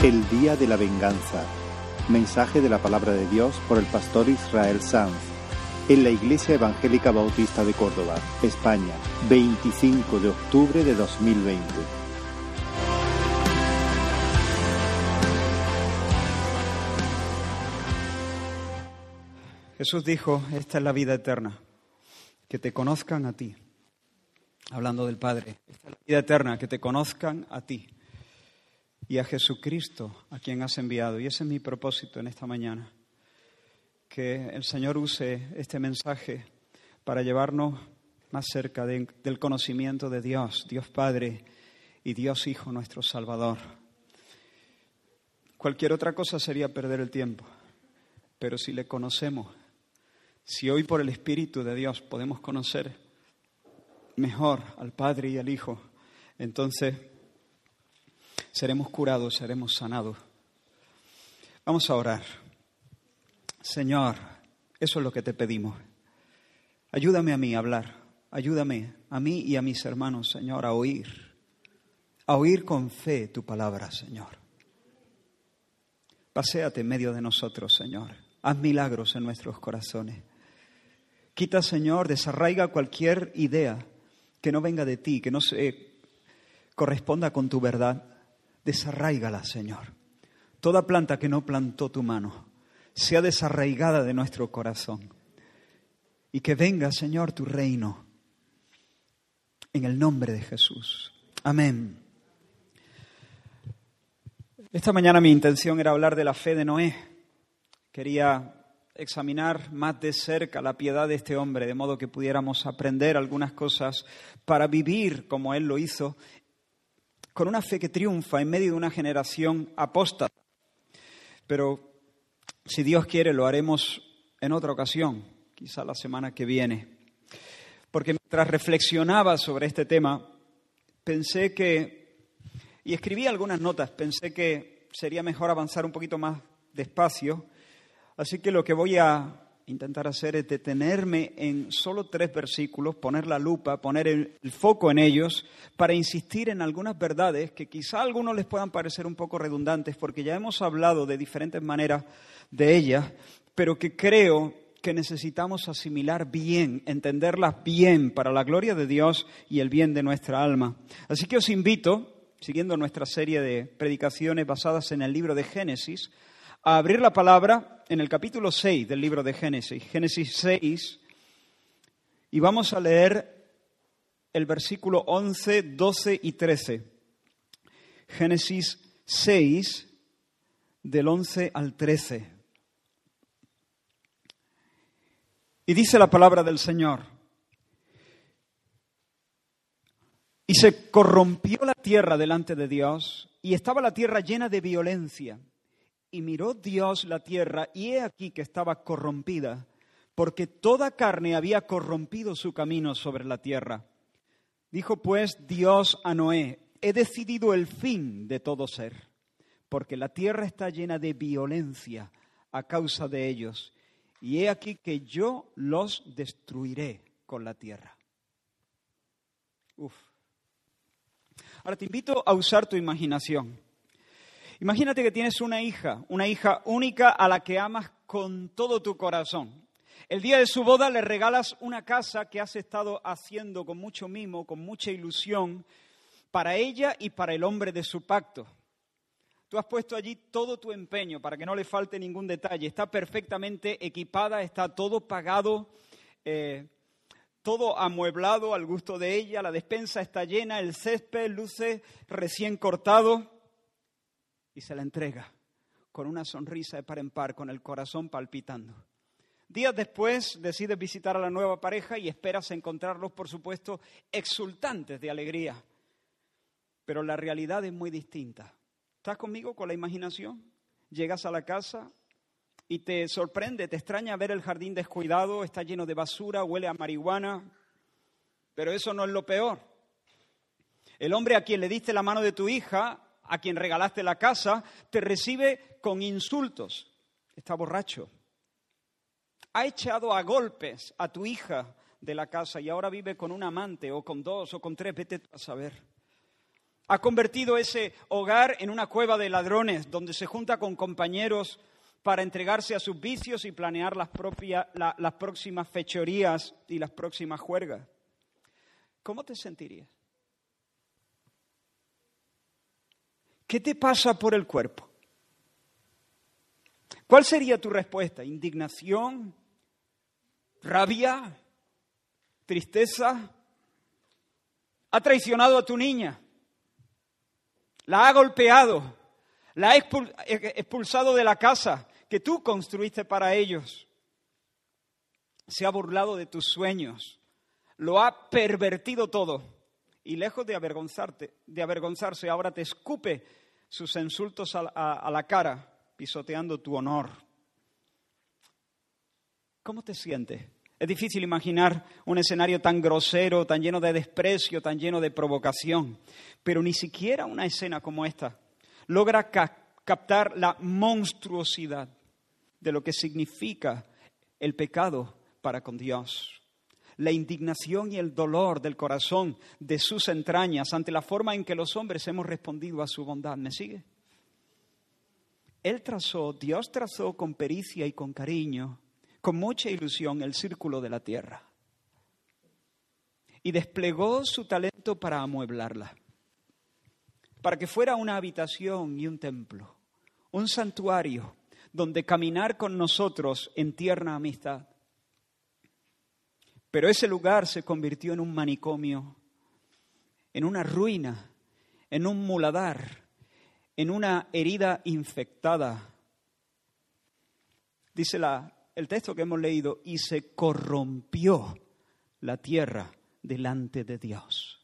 El Día de la Venganza. Mensaje de la Palabra de Dios por el pastor Israel Sanz en la Iglesia Evangélica Bautista de Córdoba, España, 25 de octubre de 2020. Jesús dijo, esta es la vida eterna, que te conozcan a ti, hablando del Padre, esta es la vida eterna, que te conozcan a ti y a Jesucristo, a quien has enviado. Y ese es mi propósito en esta mañana, que el Señor use este mensaje para llevarnos más cerca del conocimiento de Dios, Dios Padre y Dios Hijo, nuestro Salvador. Cualquier otra cosa sería perder el tiempo, pero si le conocemos, si hoy por el Espíritu de Dios podemos conocer mejor al Padre y al Hijo, entonces seremos curados, seremos sanados. Vamos a orar. Señor, eso es lo que te pedimos. Ayúdame a mí a hablar, ayúdame a mí y a mis hermanos, Señor, a oír, a oír con fe tu palabra, Señor. Paséate en medio de nosotros, Señor. Haz milagros en nuestros corazones. Quita, Señor, desarraiga cualquier idea que no venga de ti, que no se corresponda con tu verdad desarraigala, Señor. Toda planta que no plantó tu mano sea desarraigada de nuestro corazón. Y que venga, Señor, tu reino. En el nombre de Jesús. Amén. Esta mañana mi intención era hablar de la fe de Noé. Quería examinar más de cerca la piedad de este hombre, de modo que pudiéramos aprender algunas cosas para vivir como él lo hizo con una fe que triunfa en medio de una generación apóstata. Pero si Dios quiere, lo haremos en otra ocasión, quizá la semana que viene. Porque mientras reflexionaba sobre este tema, pensé que, y escribí algunas notas, pensé que sería mejor avanzar un poquito más despacio. Así que lo que voy a intentar hacer es detenerme en solo tres versículos, poner la lupa, poner el, foco en ellos, para insistir en algunas verdades que quizá a algunos les puedan parecer un poco redundantes, porque ya hemos hablado de diferentes maneras de ellas, pero que creo que necesitamos asimilar bien, entenderlas bien para la gloria de Dios y el bien de nuestra alma. Así que os invito, siguiendo nuestra serie de predicaciones basadas en el libro de Génesis, a abrir la palabra en el capítulo 6 del libro de Génesis, Génesis 6, y vamos a leer el versículo 11, 12 y 13. Génesis 6, del 11 al 13. Y dice la palabra del Señor. Y se corrompió la tierra delante de Dios, y estaba la tierra llena de violencia. Y miró Dios la tierra, y he aquí que estaba corrompida, porque toda carne había corrompido su camino sobre la tierra. Dijo pues Dios a Noé, he decidido el fin de todo ser, porque la tierra está llena de violencia a causa de ellos, y he aquí que yo los destruiré con la tierra. Uf. Ahora te invito a usar tu imaginación. Imagínate que tienes una hija, una hija única a la que amas con todo tu corazón. El día de su boda le regalas una casa que has estado haciendo con mucho mimo, con mucha ilusión, para ella y para el hombre de su pacto. Tú has puesto allí todo tu empeño para que no le falte ningún detalle. Está perfectamente equipada, está todo pagado, eh, todo amueblado al gusto de ella, la despensa está llena, el césped luce recién cortado y se la entrega con una sonrisa de par en par, con el corazón palpitando. Días después decides visitar a la nueva pareja y esperas encontrarlos, por supuesto, exultantes de alegría. Pero la realidad es muy distinta. ¿Estás conmigo con la imaginación? Llegas a la casa y te sorprende, te extraña ver el jardín descuidado, está lleno de basura, huele a marihuana. Pero eso no es lo peor. El hombre a quien le diste la mano de tu hija a quien regalaste la casa, te recibe con insultos. Está borracho. Ha echado a golpes a tu hija de la casa y ahora vive con un amante o con dos o con tres, vete a saber. Ha convertido ese hogar en una cueva de ladrones donde se junta con compañeros para entregarse a sus vicios y planear las, las próximas fechorías y las próximas juergas. ¿Cómo te sentirías? ¿Qué te pasa por el cuerpo? ¿Cuál sería tu respuesta? ¿Indignación? ¿Rabia? ¿Tristeza? ¿Ha traicionado a tu niña? ¿La ha golpeado? ¿La ha expulsado de la casa que tú construiste para ellos? ¿Se ha burlado de tus sueños? ¿Lo ha pervertido todo? Y lejos de avergonzarte, de avergonzarse, ahora te escupe sus insultos a la cara pisoteando tu honor. ¿Cómo te sientes? Es difícil imaginar un escenario tan grosero, tan lleno de desprecio, tan lleno de provocación, pero ni siquiera una escena como esta logra captar la monstruosidad de lo que significa el pecado para con Dios. La indignación y el dolor del corazón de sus entrañas ante la forma en que los hombres hemos respondido a su bondad. ¿Me sigue? Él trazó, Dios trazó con pericia y con cariño, con mucha ilusión, el círculo de la tierra. Y desplegó su talento para amueblarla, para que fuera una habitación y un templo, un santuario donde caminar con nosotros en tierna amistad. Pero ese lugar se convirtió en un manicomio, en una ruina, en un muladar, en una herida infectada. Dice el texto que hemos leído, y se corrompió la tierra delante de Dios.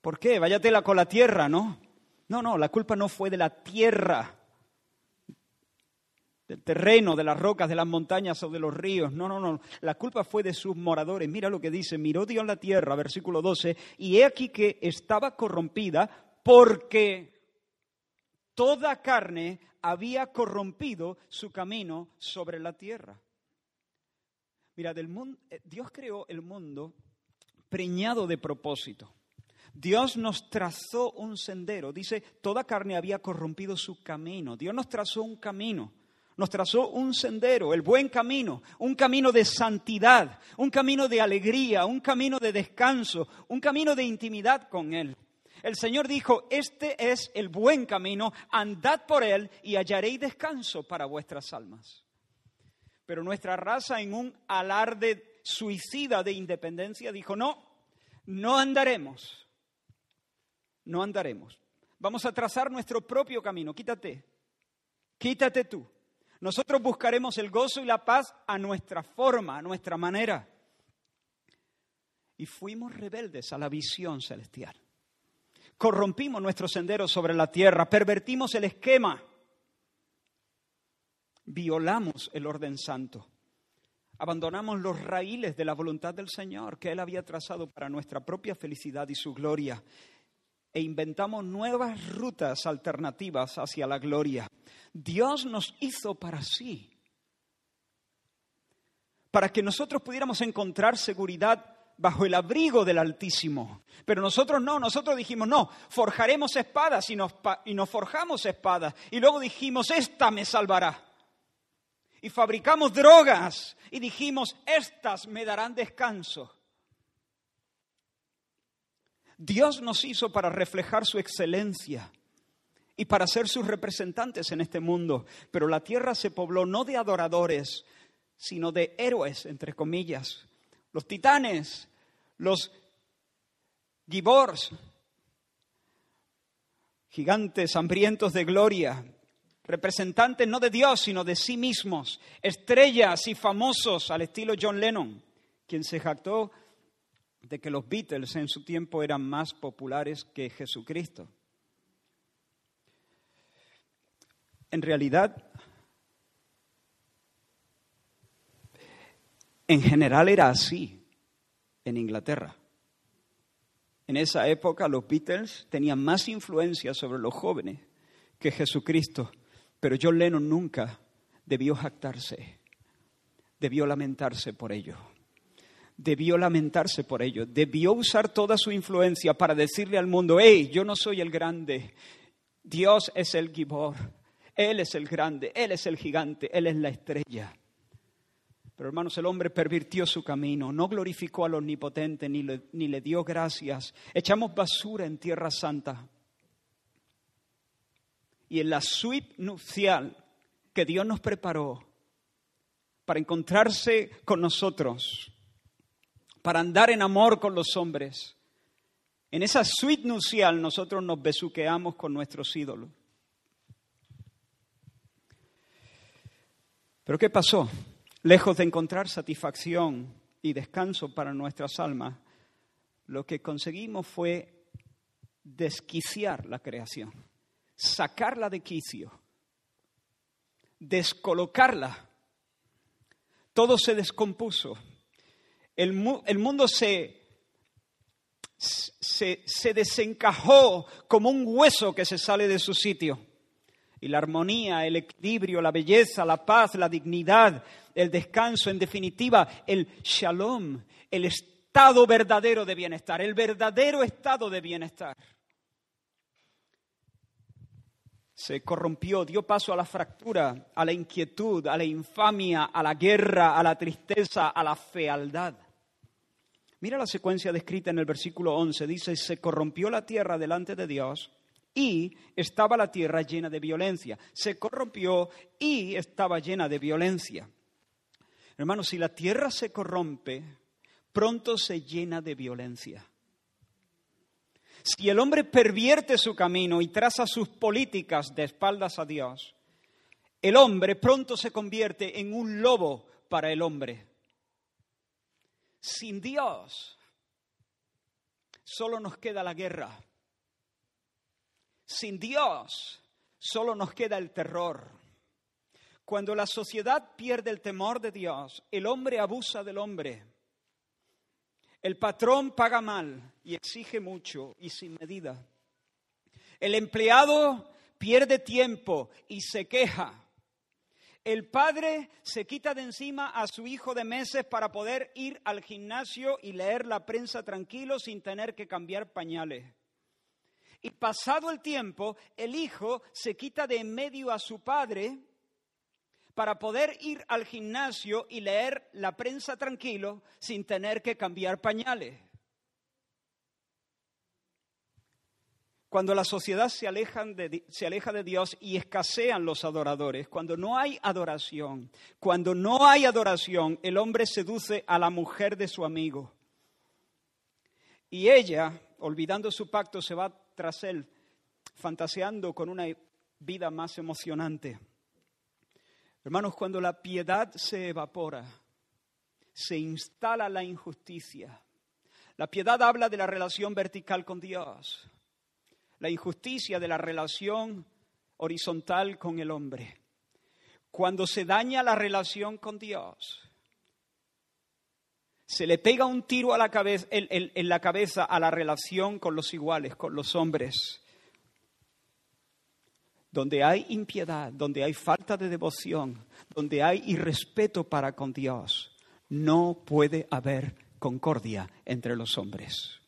¿Por qué? Váyatela con la tierra, ¿no? No, no, la culpa no fue de la tierra, del terreno, de las rocas, de las montañas o de los ríos. No, no, no. La culpa fue de sus moradores. Mira lo que dice, miró Dios la tierra, versículo 12, y he aquí que estaba corrompida porque toda carne había corrompido su camino sobre la tierra. Mira, del mundo, eh, Dios creó el mundo preñado de propósito. Dios nos trazó un sendero. Dice, toda carne había corrompido su camino. Dios nos trazó un camino. Nos trazó un sendero, el buen camino, un camino de santidad, un camino de alegría, un camino de descanso, un camino de intimidad con Él. El Señor dijo, este es el buen camino, andad por él y hallaréis descanso para vuestras almas. Pero nuestra raza en un alarde suicida de independencia dijo, no, no andaremos, no andaremos. Vamos a trazar nuestro propio camino, quítate, quítate tú. Nosotros buscaremos el gozo y la paz a nuestra forma, a nuestra manera. Y fuimos rebeldes a la visión celestial. Corrompimos nuestro sendero sobre la tierra, pervertimos el esquema, violamos el orden santo, abandonamos los raíles de la voluntad del Señor que Él había trazado para nuestra propia felicidad y su gloria, e inventamos nuevas rutas alternativas hacia la gloria. Dios nos hizo para sí, para que nosotros pudiéramos encontrar seguridad bajo el abrigo del Altísimo. Pero nosotros no, nosotros dijimos, no, forjaremos espadas y nos, y nos forjamos espadas. Y luego dijimos, esta me salvará. Y fabricamos drogas y dijimos, estas me darán descanso. Dios nos hizo para reflejar su excelencia y para ser sus representantes en este mundo. Pero la tierra se pobló no de adoradores, sino de héroes, entre comillas, los titanes, los gibors, gigantes hambrientos de gloria, representantes no de Dios, sino de sí mismos, estrellas y famosos al estilo John Lennon, quien se jactó de que los Beatles en su tiempo eran más populares que Jesucristo. En realidad, En general era así en Inglaterra. En esa época los Beatles tenían más influencia sobre los jóvenes que Jesucristo, pero John Lennon nunca debió jactarse, debió lamentarse por ello. Debió lamentarse por ello, debió usar toda su influencia para decirle al mundo, hey, yo no soy el grande, Dios es el Gibor, Él es el grande, Él es el gigante, Él es la estrella. Pero hermanos, el hombre pervirtió su camino, no glorificó al omnipotente ni le, ni le dio gracias. Echamos basura en tierra santa. Y en la suite nupcial que Dios nos preparó para encontrarse con nosotros, para andar en amor con los hombres, en esa suite nupcial nosotros nos besuqueamos con nuestros ídolos. Pero ¿qué pasó? Lejos de encontrar satisfacción y descanso para nuestras almas, lo que conseguimos fue desquiciar la creación, sacarla de quicio, descolocarla. Todo se descompuso. El, mundo se, se, se desencajó como un hueso que se sale de su sitio. Y la armonía, el equilibrio, la belleza, la paz, la dignidad, el descanso, en definitiva, el shalom, el estado verdadero de bienestar, el verdadero estado de bienestar. Se corrompió, dio paso a la fractura, a la inquietud, a la infamia, a la guerra, a la tristeza, a la fealdad. Mira la secuencia descrita en el versículo 11. Dice, se corrompió la tierra delante de Dios y estaba la tierra llena de violencia. Se corrompió y estaba llena de violencia. Hermanos, si la tierra se corrompe, pronto se llena de violencia. Si el hombre pervierte su camino y traza sus políticas de espaldas a Dios, el hombre pronto se convierte en un lobo para el hombre. Sin Dios, solo nos queda la guerra. Sin Dios, solo nos queda el terror. Cuando la sociedad pierde el temor de Dios, el hombre abusa del hombre. El patrón paga mal y exige mucho y sin medida. El empleado pierde tiempo y se queja. El padre se quita de encima a su hijo de meses para poder ir al gimnasio y leer la prensa tranquilo sin tener que cambiar pañales. Y pasado el tiempo, el hijo se quita de en medio a su padre para poder ir al gimnasio y leer la prensa tranquilo sin tener que cambiar pañales. Cuando la sociedad se, se aleja de Dios y escasean los adoradores, cuando no hay adoración, cuando no hay adoración, el hombre seduce a la mujer de su amigo. Y ella, olvidando su pacto, se va tras él, fantaseando con una vida más emocionante. Hermanos, cuando la piedad se evapora, se instala la injusticia. La piedad habla de la relación vertical con Dios, la injusticia de la relación horizontal con el hombre. Cuando se daña la relación con Dios, se le pega un tiro a la cabeza, en la cabeza a la relación con los iguales, con los hombres donde hay impiedad, donde hay falta de devoción, donde hay irrespeto para con Dios, no puede haber concordia entre los hombres.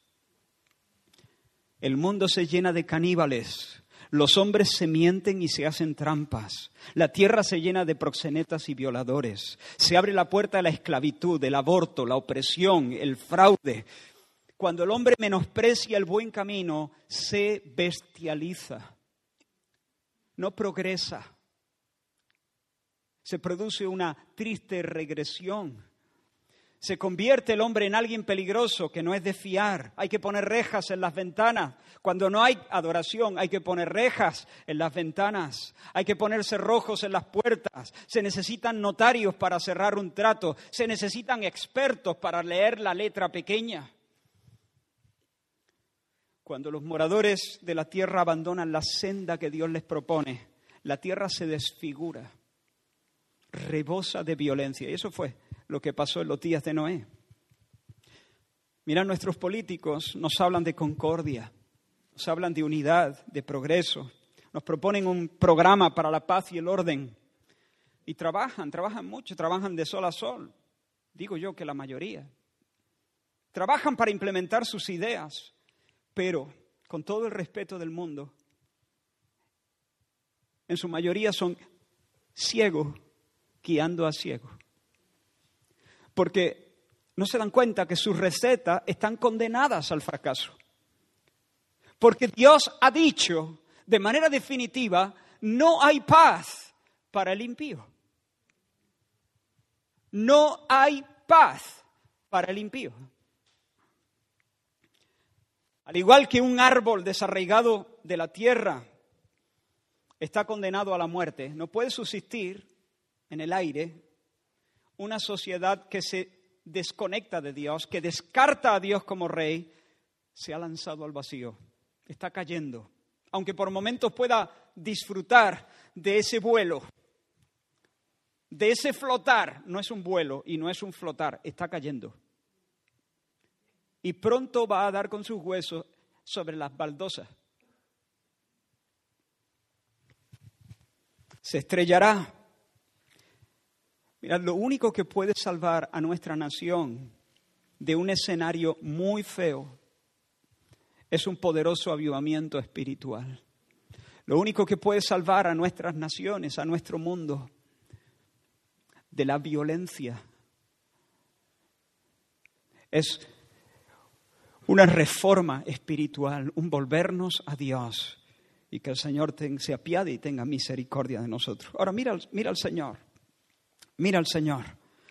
El mundo se llena de caníbales, los hombres se mienten y se hacen trampas, la tierra se llena de proxenetas y violadores, se abre la puerta a la esclavitud, el aborto, la opresión, el fraude. Cuando el hombre menosprecia el buen camino, se bestializa no progresa. Se produce una triste regresión. Se convierte el hombre en alguien peligroso que no es de fiar. Hay que poner rejas en las ventanas. Cuando no hay adoración, hay que poner rejas en las ventanas. Hay que poner cerrojos en las puertas. Se necesitan notarios para cerrar un trato. Se necesitan expertos para leer la letra pequeña. Cuando los moradores de la tierra abandonan la senda que Dios les propone, la tierra se desfigura, rebosa de violencia. Y eso fue lo que pasó en los días de Noé. Mira, nuestros políticos nos hablan de concordia, nos hablan de unidad, de progreso, nos proponen un programa para la paz y el orden. Y trabajan, trabajan mucho, trabajan de sol a sol. Digo yo que la mayoría. trabajan para implementar sus ideas, pero con todo el respeto del mundo, en su mayoría son ciegos guiando a ciegos. Porque no se dan cuenta que sus recetas están condenadas al fracaso. Porque Dios ha dicho de manera definitiva, no hay paz para el impío. No hay paz para el impío. Al igual que un árbol desarraigado de la tierra está condenado a la muerte, no puede subsistir en el aire una sociedad que se desconecta de Dios, que descarta a Dios como rey, se ha lanzado al vacío, está cayendo. Aunque por momentos pueda disfrutar de ese vuelo, de ese flotar, no es un vuelo y no es un flotar, está cayendo. Y pronto va a dar con sus huesos sobre las baldosas. Se estrellará Mirad, lo único que puede salvar a nuestra nación de un escenario muy feo es un poderoso avivamiento espiritual. Lo único que puede salvar a nuestras naciones, a nuestro mundo, de la violencia, es una reforma espiritual, un volvernos a Dios y que el Señor se apiade y tenga misericordia de nosotros. Ahora mira, mira al Señor. Mira al Señor,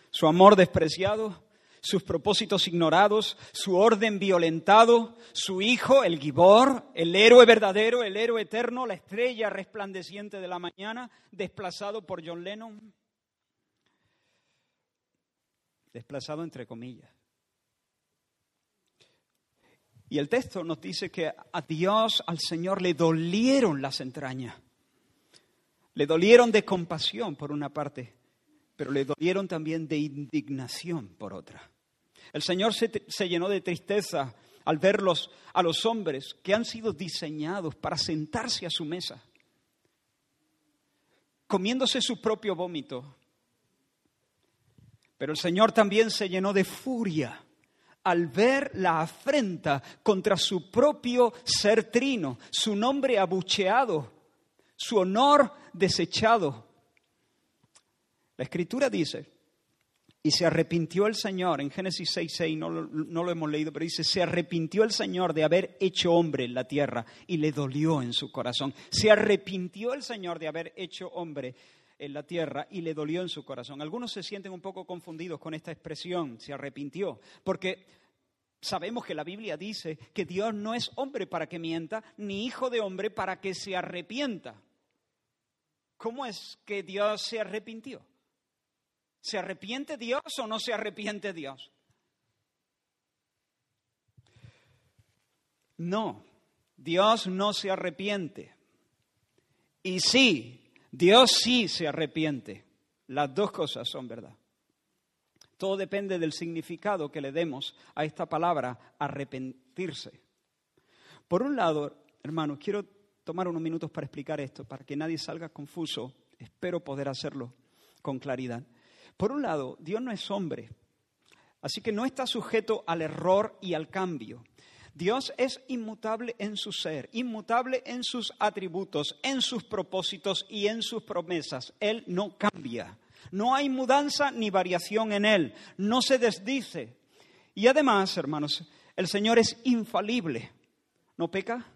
su amor despreciado, sus propósitos ignorados, su orden violentado, su Hijo, el Gibor, el héroe verdadero, el héroe eterno, la estrella resplandeciente de la mañana, desplazado por John Lennon. Desplazado entre comillas. Y el texto nos dice que a Dios, al Señor, le dolieron las entrañas. Le dolieron de compasión, por una parte, pero le dolieron también de indignación por otra. El Señor se, llenó de tristeza al verlos a los hombres que han sido diseñados para sentarse a su mesa, comiéndose su propio vómito. Pero el Señor también se llenó de furia al ver la afrenta contra su propio ser trino, su nombre abucheado, su honor desechado. La escritura dice, y se arrepintió el Señor, en Génesis 6.6, no, no lo hemos leído, pero dice, se arrepintió el Señor de haber hecho hombre en la tierra y le dolió en su corazón. Se arrepintió el Señor de haber hecho hombre en la tierra y le dolió en su corazón. Algunos se sienten un poco confundidos con esta expresión, se arrepintió, porque sabemos que la Biblia dice que Dios no es hombre para que mienta, ni hijo de hombre para que se arrepienta. ¿Cómo es que Dios se arrepintió? ¿Se arrepiente Dios o no se arrepiente Dios? No, Dios no se arrepiente. Y sí, Dios sí se arrepiente. Las dos cosas son verdad. Todo depende del significado que le demos a esta palabra arrepentirse. Por un lado, hermanos, quiero tomar unos minutos para explicar esto, para que nadie salga confuso. Espero poder hacerlo con claridad. Por un lado, Dios no es hombre, así que no está sujeto al error y al cambio. Dios es inmutable en su ser, inmutable en sus atributos, en sus propósitos y en sus promesas. Él no cambia. No hay mudanza ni variación en Él. No se desdice. Y además, hermanos, el Señor es infalible. No peca,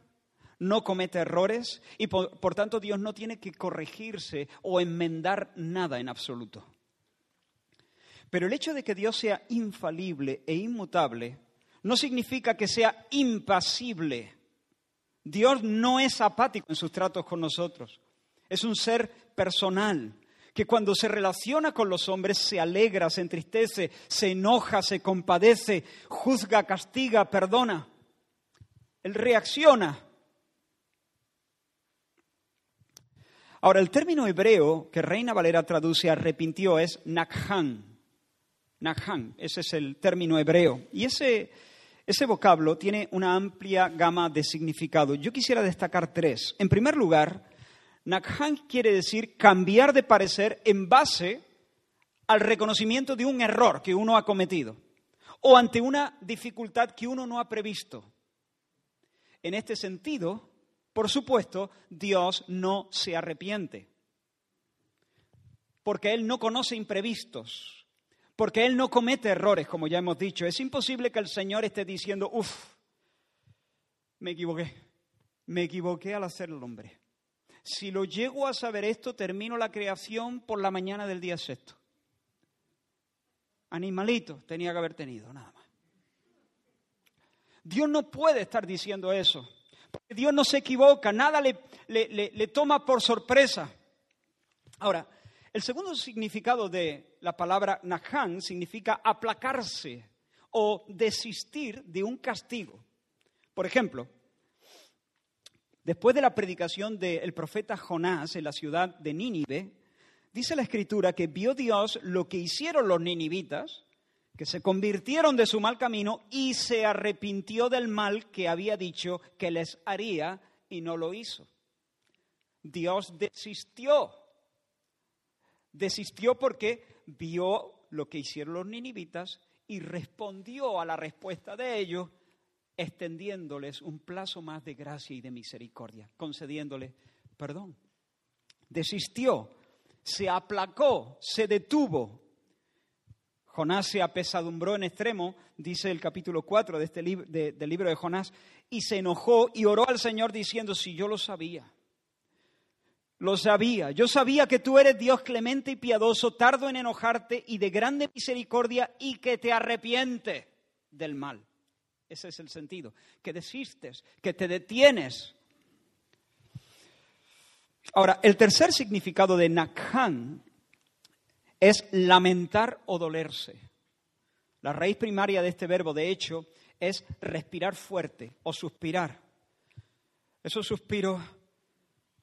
no comete errores y por, por tanto Dios no tiene que corregirse o enmendar nada en absoluto. Pero el hecho de que Dios sea infalible e inmutable no significa que sea impasible. Dios no es apático en sus tratos con nosotros. Es un ser personal que cuando se relaciona con los hombres se alegra, se entristece, se enoja, se compadece, juzga, castiga, perdona. Él reacciona. Ahora, el término hebreo que Reina Valera traduce arrepintió es nakhan. Nakhan, ese es el término hebreo. Y ese, ese vocablo tiene una amplia gama de significado. Yo quisiera destacar tres. En primer lugar, Nakhan quiere decir cambiar de parecer en base al reconocimiento de un error que uno ha cometido o ante una dificultad que uno no ha previsto. En este sentido, por supuesto, Dios no se arrepiente, porque Él no conoce imprevistos, porque Él no comete errores, como ya hemos dicho. Es imposible que el Señor esté diciendo, uff, me equivoqué, me equivoqué al hacer el hombre. Si lo llego a saber esto, termino la creación por la mañana del día sexto. Animalito tenía que haber tenido, nada más. Dios no puede estar diciendo eso. Porque Dios no se equivoca, nada le, le, toma por sorpresa. Ahora, el segundo significado de la palabra Nahan significa aplacarse o desistir de un castigo. Por ejemplo, después de la predicación del profeta Jonás en la ciudad de Nínive, dice la escritura que vio Dios lo que hicieron los ninivitas, que se convirtieron de su mal camino y se arrepintió del mal que había dicho que les haría y no lo hizo. Dios desistió. Desistió porque vio lo que hicieron los ninivitas y respondió a la respuesta de ellos extendiéndoles un plazo más de gracia y de misericordia, concediéndoles perdón. Desistió se aplacó, se detuvo. Jonás se apesadumbró en extremo, dice el capítulo 4 de este del libro de Jonás, y se enojó y oró al Señor diciendo, si yo lo sabía, lo sabía, yo sabía que tú eres Dios clemente y piadoso, tardo en enojarte y de grande misericordia y que te arrepiente del mal. Ese es el sentido, que desistes, que te detienes Ahora, el tercer significado de Nakhan es lamentar o dolerse. La raíz primaria de este verbo, de hecho, es respirar fuerte o suspirar. Esos suspiros,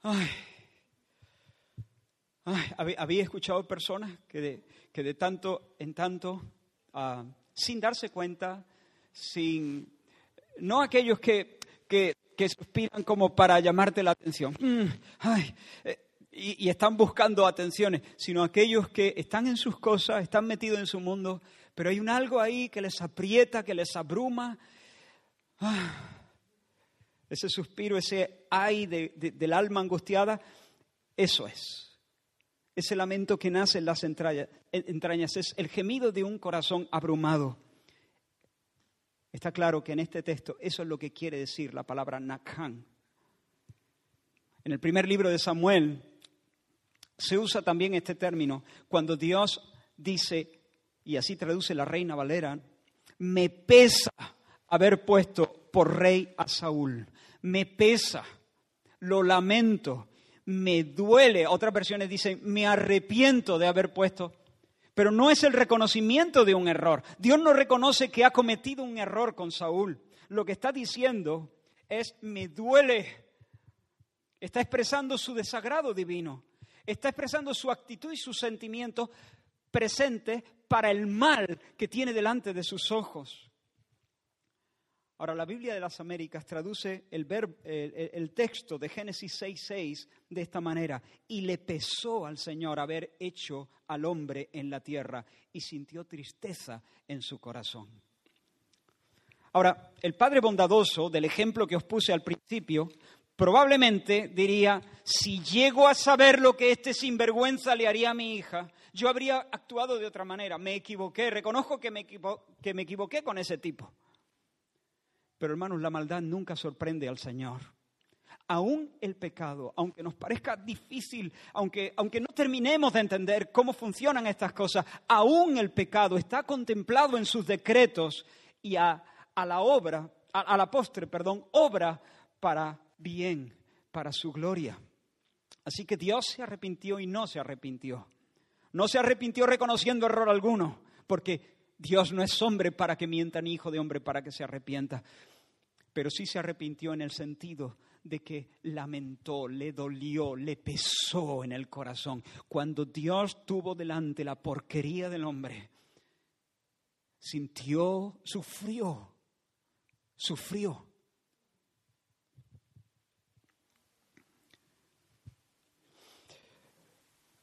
ay, había escuchado personas que de, que de tanto en tanto, ah, sin darse cuenta, sin, no aquellos que, que que suspiran como para llamarte la atención. Mm, eh, y, están buscando atenciones, sino aquellos que están en sus cosas, están metidos en su mundo, pero hay un algo ahí que les aprieta, que les abruma. Ah, ese suspiro, ese ay del alma angustiada, eso es. Ese lamento que nace en las entrañas es el gemido de un corazón abrumado. Está claro que en este texto eso es lo que quiere decir la palabra Nakhan. En el primer libro de Samuel se usa también este término cuando Dios dice, y así traduce la reina Valera, me pesa haber puesto por rey a Saúl. Me pesa, lo lamento, me duele. Otras versiones dicen, me arrepiento de haber puesto pero no es el reconocimiento de un error. Dios no reconoce que ha cometido un error con Saúl. Lo que está diciendo es, me duele. Está expresando su desagrado divino. Está expresando su actitud y sus sentimientos presentes para el mal que tiene delante de sus ojos. Ahora, la Biblia de las Américas traduce el, el, texto de Génesis 6.6 de esta manera. Y le pesó al Señor haber hecho al hombre en la tierra y sintió tristeza en su corazón. Ahora, el Padre bondadoso del ejemplo que os puse al principio, probablemente diría, si llego a saber lo que este sinvergüenza le haría a mi hija, yo habría actuado de otra manera. Me equivoqué, reconozco que me, que me equivoqué con ese tipo. Pero hermanos, la maldad nunca sorprende al Señor. Aún el pecado, aunque nos parezca difícil, aunque, aunque no terminemos de entender cómo funcionan estas cosas, aún el pecado está contemplado en sus decretos y a, la obra, a, la postre, perdón, obra para bien, para su gloria. Así que Dios se arrepintió y no se arrepintió. No se arrepintió reconociendo error alguno, porque Dios no es hombre para que mienta ni hijo de hombre para que se arrepienta. Pero sí se arrepintió en el sentido de que lamentó, le dolió, le pesó en el corazón. Cuando Dios tuvo delante la porquería del hombre, sintió, sufrió, sufrió.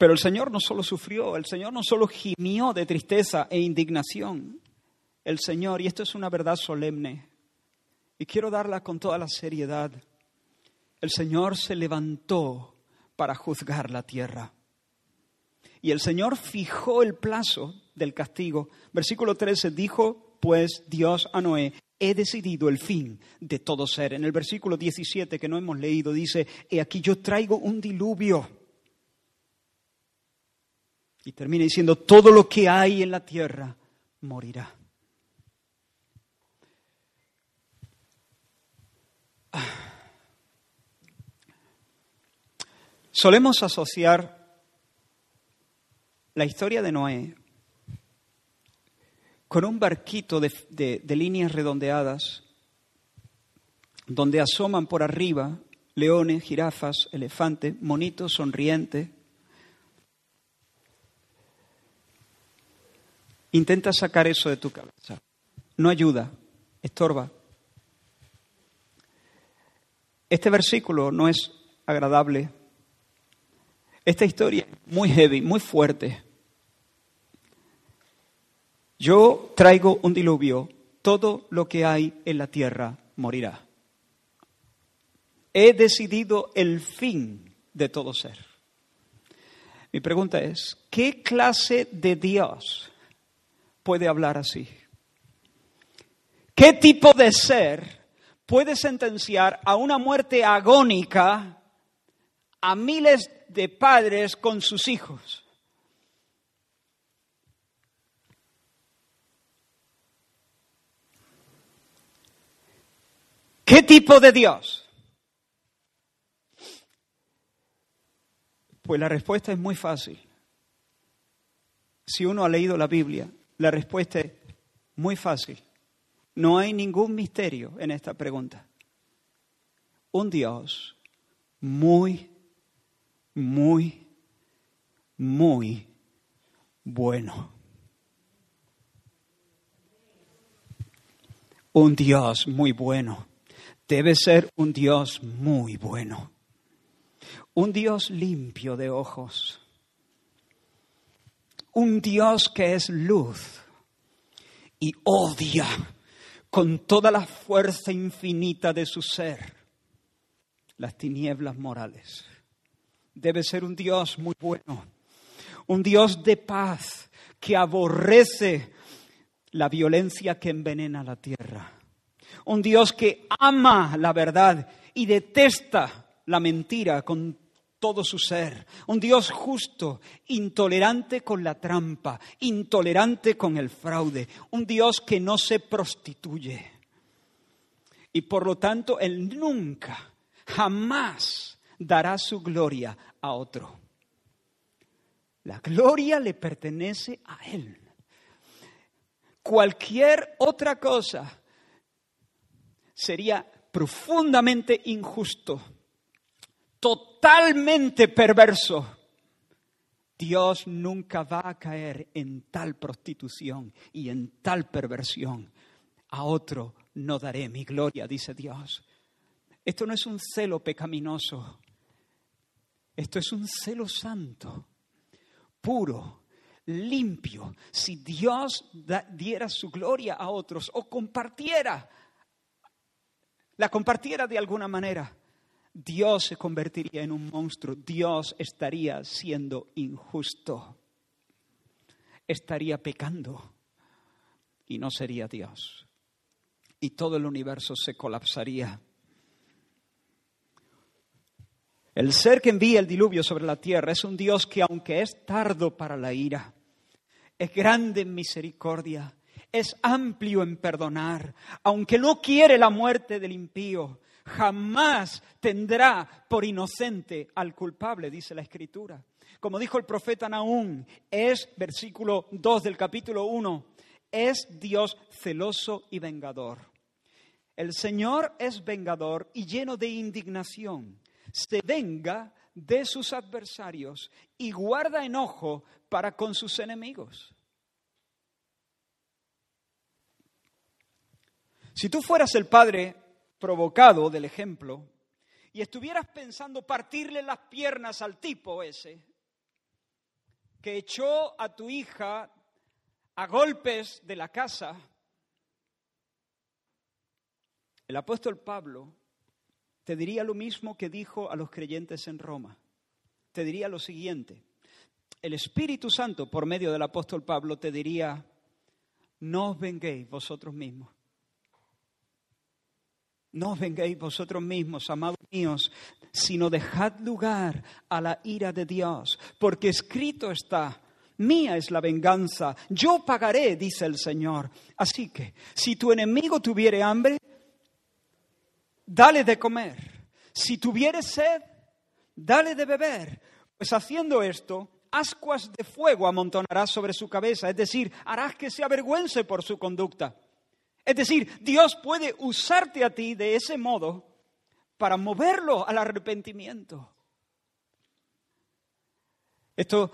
Pero el Señor no solo sufrió, el Señor no solo gimió de tristeza e indignación, el Señor, y esto es una verdad solemne, y quiero darla con toda la seriedad, el Señor se levantó para juzgar la tierra. Y el Señor fijó el plazo del castigo. Versículo 13 dijo, pues Dios a Noé, he decidido el fin de todo ser. En el versículo 17 que no hemos leído dice, he aquí yo traigo un diluvio. Y termina diciendo, todo lo que hay en la tierra morirá. Solemos asociar la historia de Noé con un barquito de, líneas redondeadas donde asoman por arriba leones, jirafas, elefantes, monitos sonrientes. Intenta sacar eso de tu cabeza. No ayuda, estorba. Este versículo no es agradable. Esta historia es muy heavy, muy fuerte. Yo traigo un diluvio, todo lo que hay en la tierra morirá. He decidido el fin de todo ser. Mi pregunta es, ¿qué clase de Dios puede hablar así? ¿Qué tipo de ser puede sentenciar a una muerte agónica a miles de padres con sus hijos? ¿Qué tipo de Dios? Pues la respuesta es muy fácil. Si uno ha leído la Biblia, la respuesta es muy fácil. No hay ningún misterio en esta pregunta. Un Dios muy, muy, muy bueno. Un Dios muy bueno debe ser un Dios muy bueno, un Dios limpio de ojos, un Dios que es luz y odia con toda la fuerza infinita de su ser las tinieblas morales. Debe ser un Dios muy bueno, un Dios de paz que aborrece la violencia que envenena la tierra un Dios que ama la verdad y detesta la mentira con todo su ser, un Dios justo, intolerante con la trampa, intolerante con el fraude, un Dios que no se prostituye. Y por lo tanto, Él nunca, jamás dará su gloria a otro. La gloria le pertenece a Él. Cualquier otra cosa sería profundamente injusto, totalmente perverso. Dios nunca va a caer en tal prostitución y en tal perversión. A otro no daré mi gloria, dice Dios. Esto no es un celo pecaminoso, esto es un celo santo, puro, limpio. Si Dios diera su gloria a otros o compartiera la compartiera de alguna manera, Dios se convertiría en un monstruo, Dios estaría siendo injusto, estaría pecando y no sería Dios. Y todo el universo se colapsaría. El ser que envía el diluvio sobre la tierra es un Dios que aunque es tardo para la ira, es grande en misericordia es amplio en perdonar. Aunque no quiere la muerte del impío, jamás tendrá por inocente al culpable, dice la Escritura. Como dijo el profeta Naúm, es, versículo 2 del capítulo 1, es Dios celoso y vengador. El Señor es vengador y lleno de indignación. Se venga de sus adversarios y guarda enojo para con sus enemigos. Si tú fueras el padre provocado del ejemplo y estuvieras pensando partirle las piernas al tipo ese que echó a tu hija a golpes de la casa El apóstol Pablo te diría lo mismo que dijo a los creyentes en Roma. Te diría lo siguiente. El Espíritu Santo, por medio del apóstol Pablo, te diría, no os venguéis vosotros mismos. No os vosotros mismos, amados míos, sino dejad lugar a la ira de Dios, porque escrito está, mía es la venganza, yo pagaré, dice el Señor. Así que, si tu enemigo tuviere hambre, dale de comer. Si tuviere sed, dale de beber. Pues haciendo esto, ascuas de fuego amontonarás sobre su cabeza, es decir, harás que se avergüence por su conducta. Es decir, Dios puede usarte a ti de ese modo para moverlo al arrepentimiento. Esto,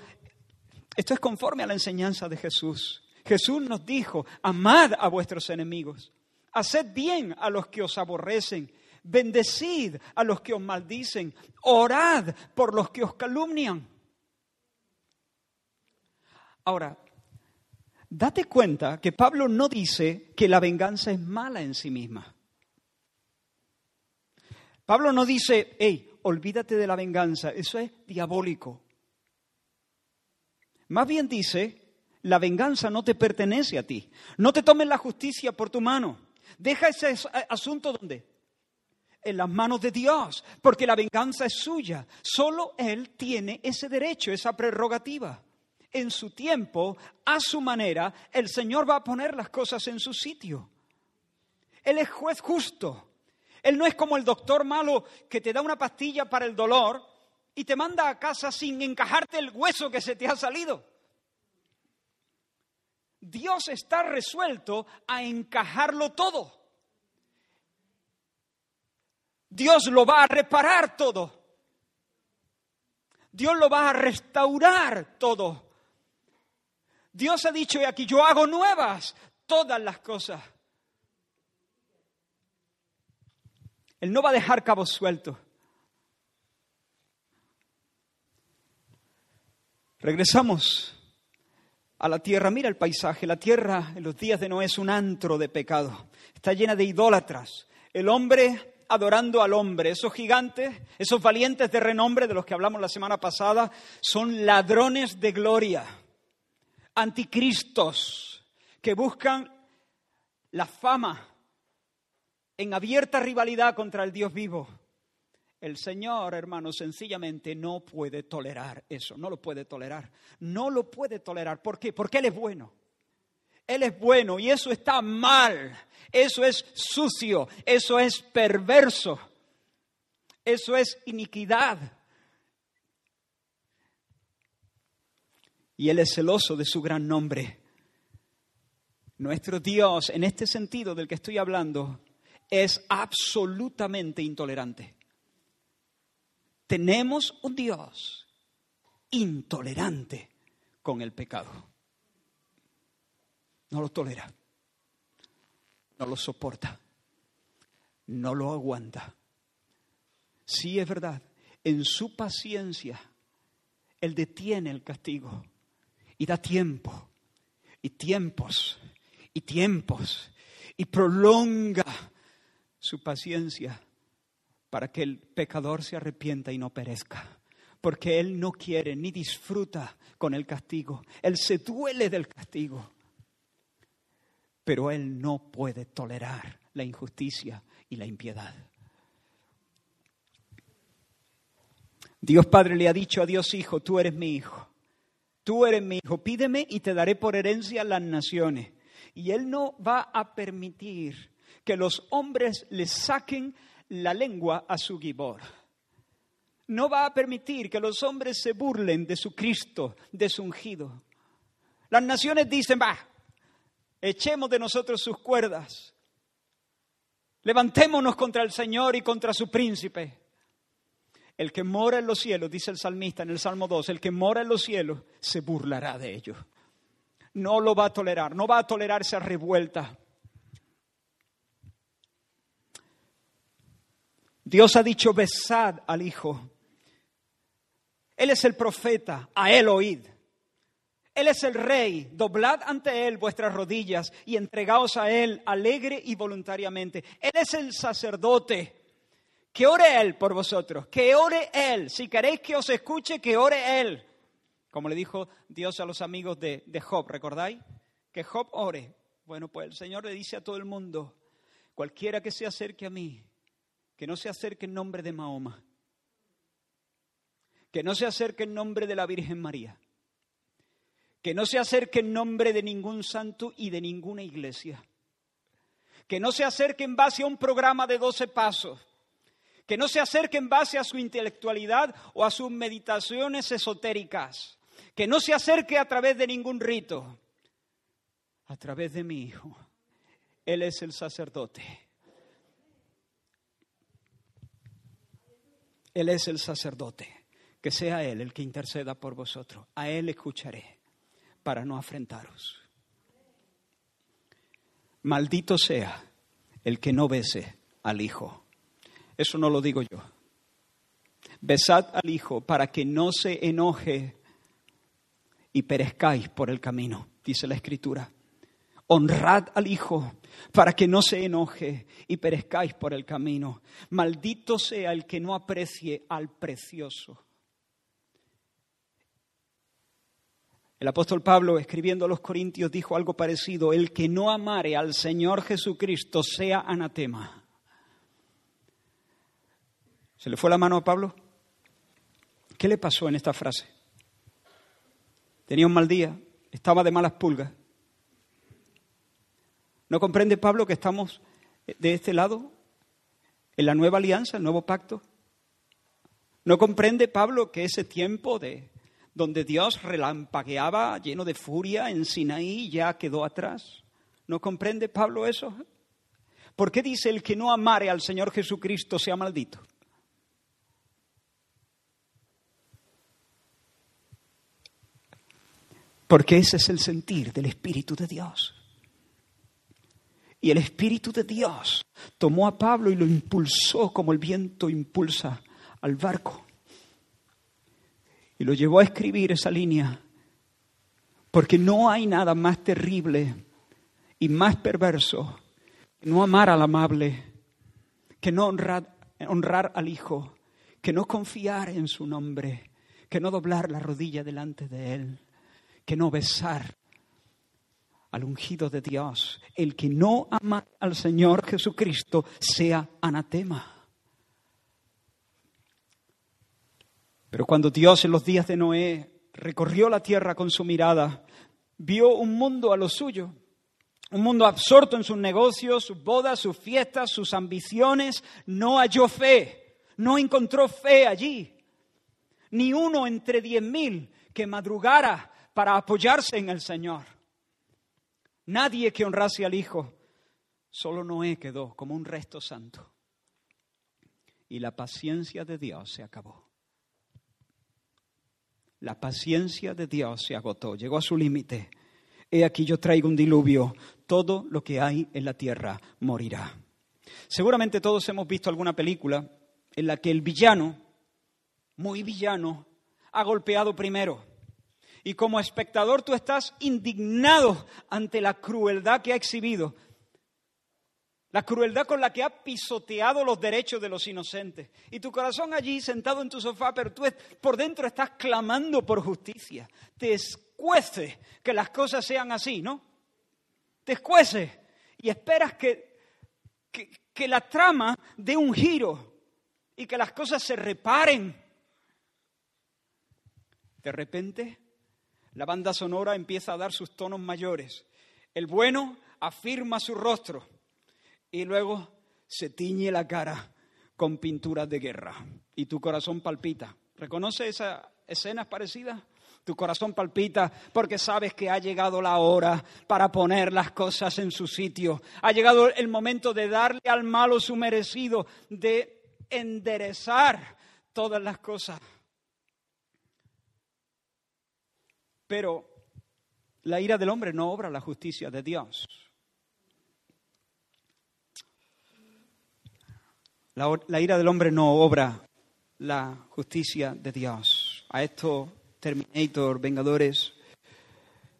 esto es conforme a la enseñanza de Jesús. Jesús nos dijo, amad a vuestros enemigos, haced bien a los que os aborrecen, bendecid a los que os maldicen, orad por los que os calumnian. Ahora, date cuenta que Pablo no dice que la venganza es mala en sí misma. Pablo no dice, hey, olvídate de la venganza, eso es diabólico. Más bien dice, la venganza no te pertenece a ti. No te tomes la justicia por tu mano. Deja ese asunto donde? En las manos de Dios, porque la venganza es suya. Solo Él tiene ese derecho, esa prerrogativa. En su tiempo, a su manera, el Señor va a poner las cosas en su sitio. Él es juez justo. Él no es como el doctor malo que te da una pastilla para el dolor y te manda a casa sin encajarte el hueso que se te ha salido. Dios está resuelto a encajarlo todo. Dios lo va a reparar todo. Dios lo va a restaurar todo. Dios ha dicho, y aquí yo hago nuevas todas las cosas. Él no va a dejar cabos sueltos. Regresamos a la tierra. Mira el paisaje. La tierra en los días de Noé es un antro de pecado. Está llena de idólatras. El hombre adorando al hombre. Esos gigantes, esos valientes de renombre de los que hablamos la semana pasada, son ladrones de gloria, anticristos, que buscan la fama en abierta rivalidad contra el Dios vivo. El Señor, hermano, sencillamente no puede tolerar eso, no lo puede tolerar. No lo puede tolerar. ¿Por qué? Porque Él es bueno. Él es bueno y eso está mal. Eso es sucio, eso es perverso, eso es iniquidad. Y Él es celoso de su gran nombre. Nuestro Dios, en este sentido del que estoy hablando, es absolutamente intolerante. Tenemos un Dios intolerante con el pecado. No lo tolera, no lo soporta, no lo aguanta. Sí es verdad, en su paciencia, Él detiene el castigo y da tiempo, y tiempos, y tiempos, y prolonga su paciencia para que el pecador se arrepienta y no perezca. Porque Él no quiere ni disfruta con el castigo. Él se duele del castigo. Pero Él no puede tolerar la injusticia y la impiedad. Dios Padre le ha dicho a Dios Hijo, tú eres mi hijo. Tú eres mi hijo, pídeme y te daré por herencia las naciones. Y Él no va a permitir que los hombres le saquen la lengua a su gibor. No va a permitir que los hombres se burlen de su Cristo, de su ungido. Las naciones dicen, va, echemos de nosotros sus cuerdas, levantémonos contra el Señor y contra su príncipe. El que mora en los cielos, dice el salmista en el Salmo 2, el que mora en los cielos se burlará de ellos. No lo va a tolerar, no va a tolerar esa revuelta. Dios ha dicho, besad al Hijo. Él es el profeta, a él oíd. Él es el rey, doblad ante Él vuestras rodillas y entregaos a Él alegre y voluntariamente. Él es el sacerdote. Que ore Él por vosotros, que ore Él. Si queréis que os escuche, que ore Él. Como le dijo Dios a los amigos de, Job, ¿recordáis? Que Job ore. Bueno, pues el Señor le dice a todo el mundo, cualquiera que se acerque a mí, que no se acerque en nombre de Mahoma, que no se acerque en nombre de la Virgen María que no se acerque en nombre de ningún santo y de ninguna iglesia, que no se acerque en base a un programa de doce pasos, que no se acerque en base a su intelectualidad o a sus meditaciones esotéricas, que no se acerque a través de ningún rito, a través de mi Hijo. Él es el sacerdote. Él es el sacerdote. Que sea Él el que interceda por vosotros. A Él escucharé para no afrentaros. Maldito sea el que no bese al Hijo. Eso no lo digo yo. Besad al Hijo para que no se enoje y perezcáis por el camino, dice la Escritura. Honrad al Hijo para que no se enoje y perezcáis por el camino. Maldito sea el que no aprecie al precioso. El apóstol Pablo, escribiendo a los Corintios, dijo algo parecido, el que no amare al Señor Jesucristo sea anatema. ¿Se le fue la mano a Pablo? ¿Qué le pasó en esta frase? Tenía un mal día, estaba de malas pulgas. ¿No comprende Pablo que estamos de este lado, en la nueva alianza, el nuevo pacto? ¿No comprende Pablo que ese tiempo de donde Dios relampagueaba lleno de furia en Sinaí, ya quedó atrás. ¿No comprende Pablo eso? ¿Por qué dice el que no amare al Señor Jesucristo sea maldito? Porque ese es el sentir del Espíritu de Dios. Y el Espíritu de Dios tomó a Pablo y lo impulsó como el viento impulsa al barco. Y lo llevó a escribir esa línea, porque no hay nada más terrible y más perverso que no amar al amable, que no honrar, honrar al Hijo, que no confiar en su nombre, que no doblar la rodilla delante de Él, que no besar al ungido de Dios. El que no ama al Señor Jesucristo sea anatema. Pero cuando Dios en los días de Noé recorrió la tierra con su mirada, vio un mundo a lo suyo, un mundo absorto en sus negocios, sus bodas, sus fiestas, sus ambiciones, no halló fe, no encontró fe allí, ni uno entre diez mil que madrugara para apoyarse en el Señor. Nadie que honrase al Hijo, solo Noé quedó como un resto santo. Y la paciencia de Dios se acabó. La paciencia de Dios se agotó, llegó a su límite. He aquí yo traigo un diluvio, todo lo que hay en la tierra morirá. Seguramente todos hemos visto alguna película en la que el villano, muy villano, ha golpeado primero. Y como espectador tú estás indignado ante la crueldad que ha exhibido. La crueldad con la que ha pisoteado los derechos de los inocentes. Y tu corazón allí sentado en tu sofá, pero tú por dentro estás clamando por justicia. Te escuece que las cosas sean así, ¿no? Te escuece y esperas que, que, que la trama dé un giro y que las cosas se reparen. De repente, la banda sonora empieza a dar sus tonos mayores. El bueno afirma su rostro y luego se tiñe la cara con pinturas de guerra y tu corazón palpita. ¿Reconoce esas escenas parecidas? Tu corazón palpita porque sabes que ha llegado la hora para poner las cosas en su sitio. Ha llegado el momento de darle al malo su merecido, de enderezar todas las cosas. Pero la ira del hombre no obra la justicia de Dios. La, ira del hombre no obra la justicia de Dios. A esto, Terminator, Vengadores,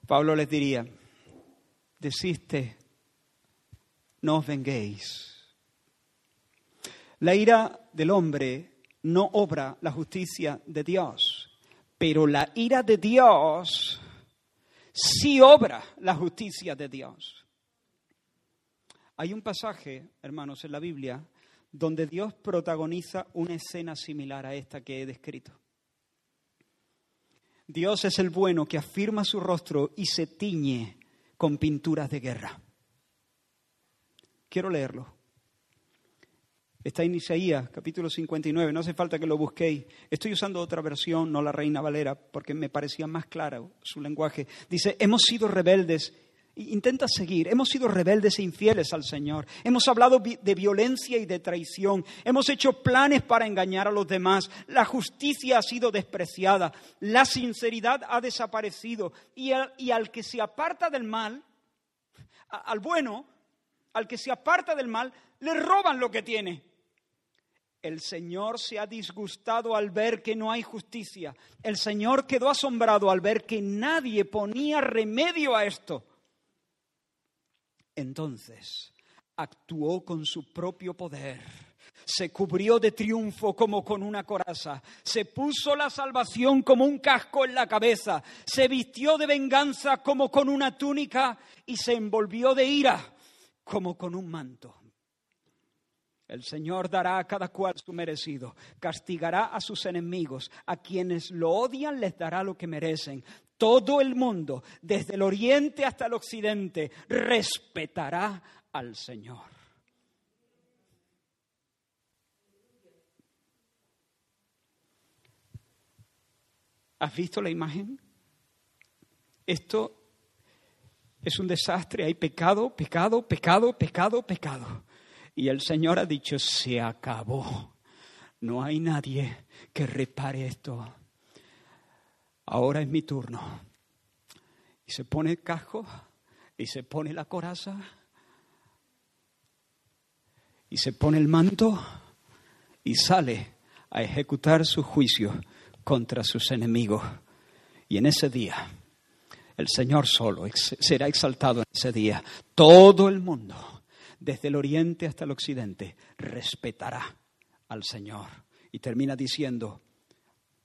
Pablo les diría, desiste, no os venguéis. La ira del hombre no obra la justicia de Dios, pero la ira de Dios sí obra la justicia de Dios. Hay un pasaje, hermanos, en la Biblia donde Dios protagoniza una escena similar a esta que he descrito. Dios es el bueno que afirma su rostro y se tiñe con pinturas de guerra. Quiero leerlo. Está en Isaías, capítulo 59, no hace falta que lo busquéis. Estoy usando otra versión, no la Reina Valera, porque me parecía más clara su lenguaje. Dice, hemos sido rebeldes. Intenta seguir, hemos sido rebeldes e infieles al Señor. Hemos hablado de violencia y de traición. Hemos hecho planes para engañar a los demás. La justicia ha sido despreciada. La sinceridad ha desaparecido. Y al, y al que se aparta del mal, al bueno, al que se aparta del mal, le roban lo que tiene. El Señor se ha disgustado al ver que no hay justicia. El Señor quedó asombrado al ver que nadie ponía remedio a esto. Entonces actuó con su propio poder. Se cubrió de triunfo como con una coraza. Se puso la salvación como un casco en la cabeza. Se vistió de venganza como con una túnica y se envolvió de ira como con un manto. El Señor dará a cada cual su merecido, castigará a sus enemigos, a quienes lo odian les dará lo que merecen. Todo el mundo, desde el oriente hasta el occidente, respetará al Señor. ¿Has visto la imagen? Esto es un desastre, hay pecado, pecado, pecado, pecado, pecado. Y el Señor ha dicho, se acabó. No hay nadie que repare esto. Ahora es mi turno. Y se pone el casco y se pone la coraza y se pone el manto y sale a ejecutar su juicio contra sus enemigos. Y en ese día, el Señor solo será exaltado en ese día. Todo el mundo desde el oriente hasta el occidente, respetará al Señor. Y termina diciendo,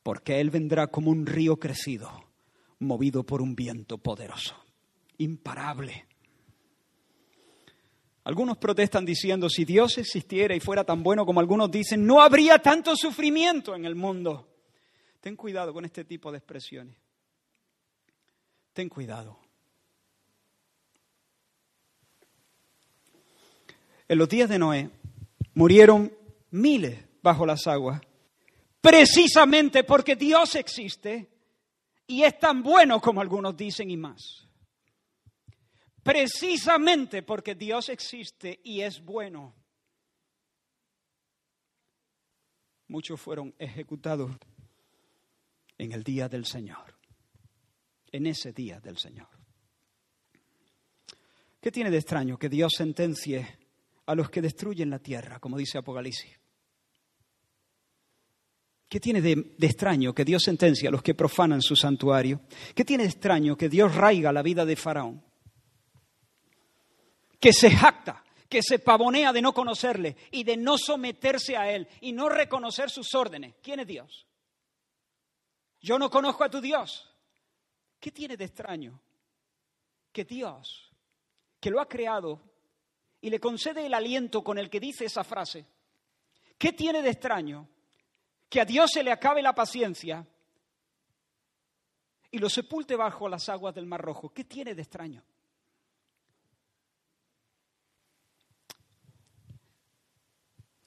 porque Él vendrá como un río crecido, movido por un viento poderoso, imparable. Algunos protestan diciendo, si Dios existiera y fuera tan bueno como algunos dicen, no habría tanto sufrimiento en el mundo. Ten cuidado con este tipo de expresiones. Ten cuidado. En los días de Noé murieron miles bajo las aguas, precisamente porque Dios existe y es tan bueno como algunos dicen y más. Precisamente porque Dios existe y es bueno. Muchos fueron ejecutados en el día del Señor, en ese día del Señor. ¿Qué tiene de extraño que Dios sentencie a los que destruyen la tierra, como dice Apocalipsis. ¿Qué tiene de, extraño que Dios sentencia a los que profanan su santuario? ¿Qué tiene de extraño que Dios raiga la vida de Faraón? Que se jacta, que se pavonea de no conocerle y de no someterse a él y no reconocer sus órdenes. ¿Quién es Dios? Yo no conozco a tu Dios. ¿Qué tiene de extraño? Que Dios, que lo ha creado y le concede el aliento con el que dice esa frase. ¿Qué tiene de extraño? Que a Dios se le acabe la paciencia y lo sepulte bajo las aguas del Mar Rojo. ¿Qué tiene de extraño?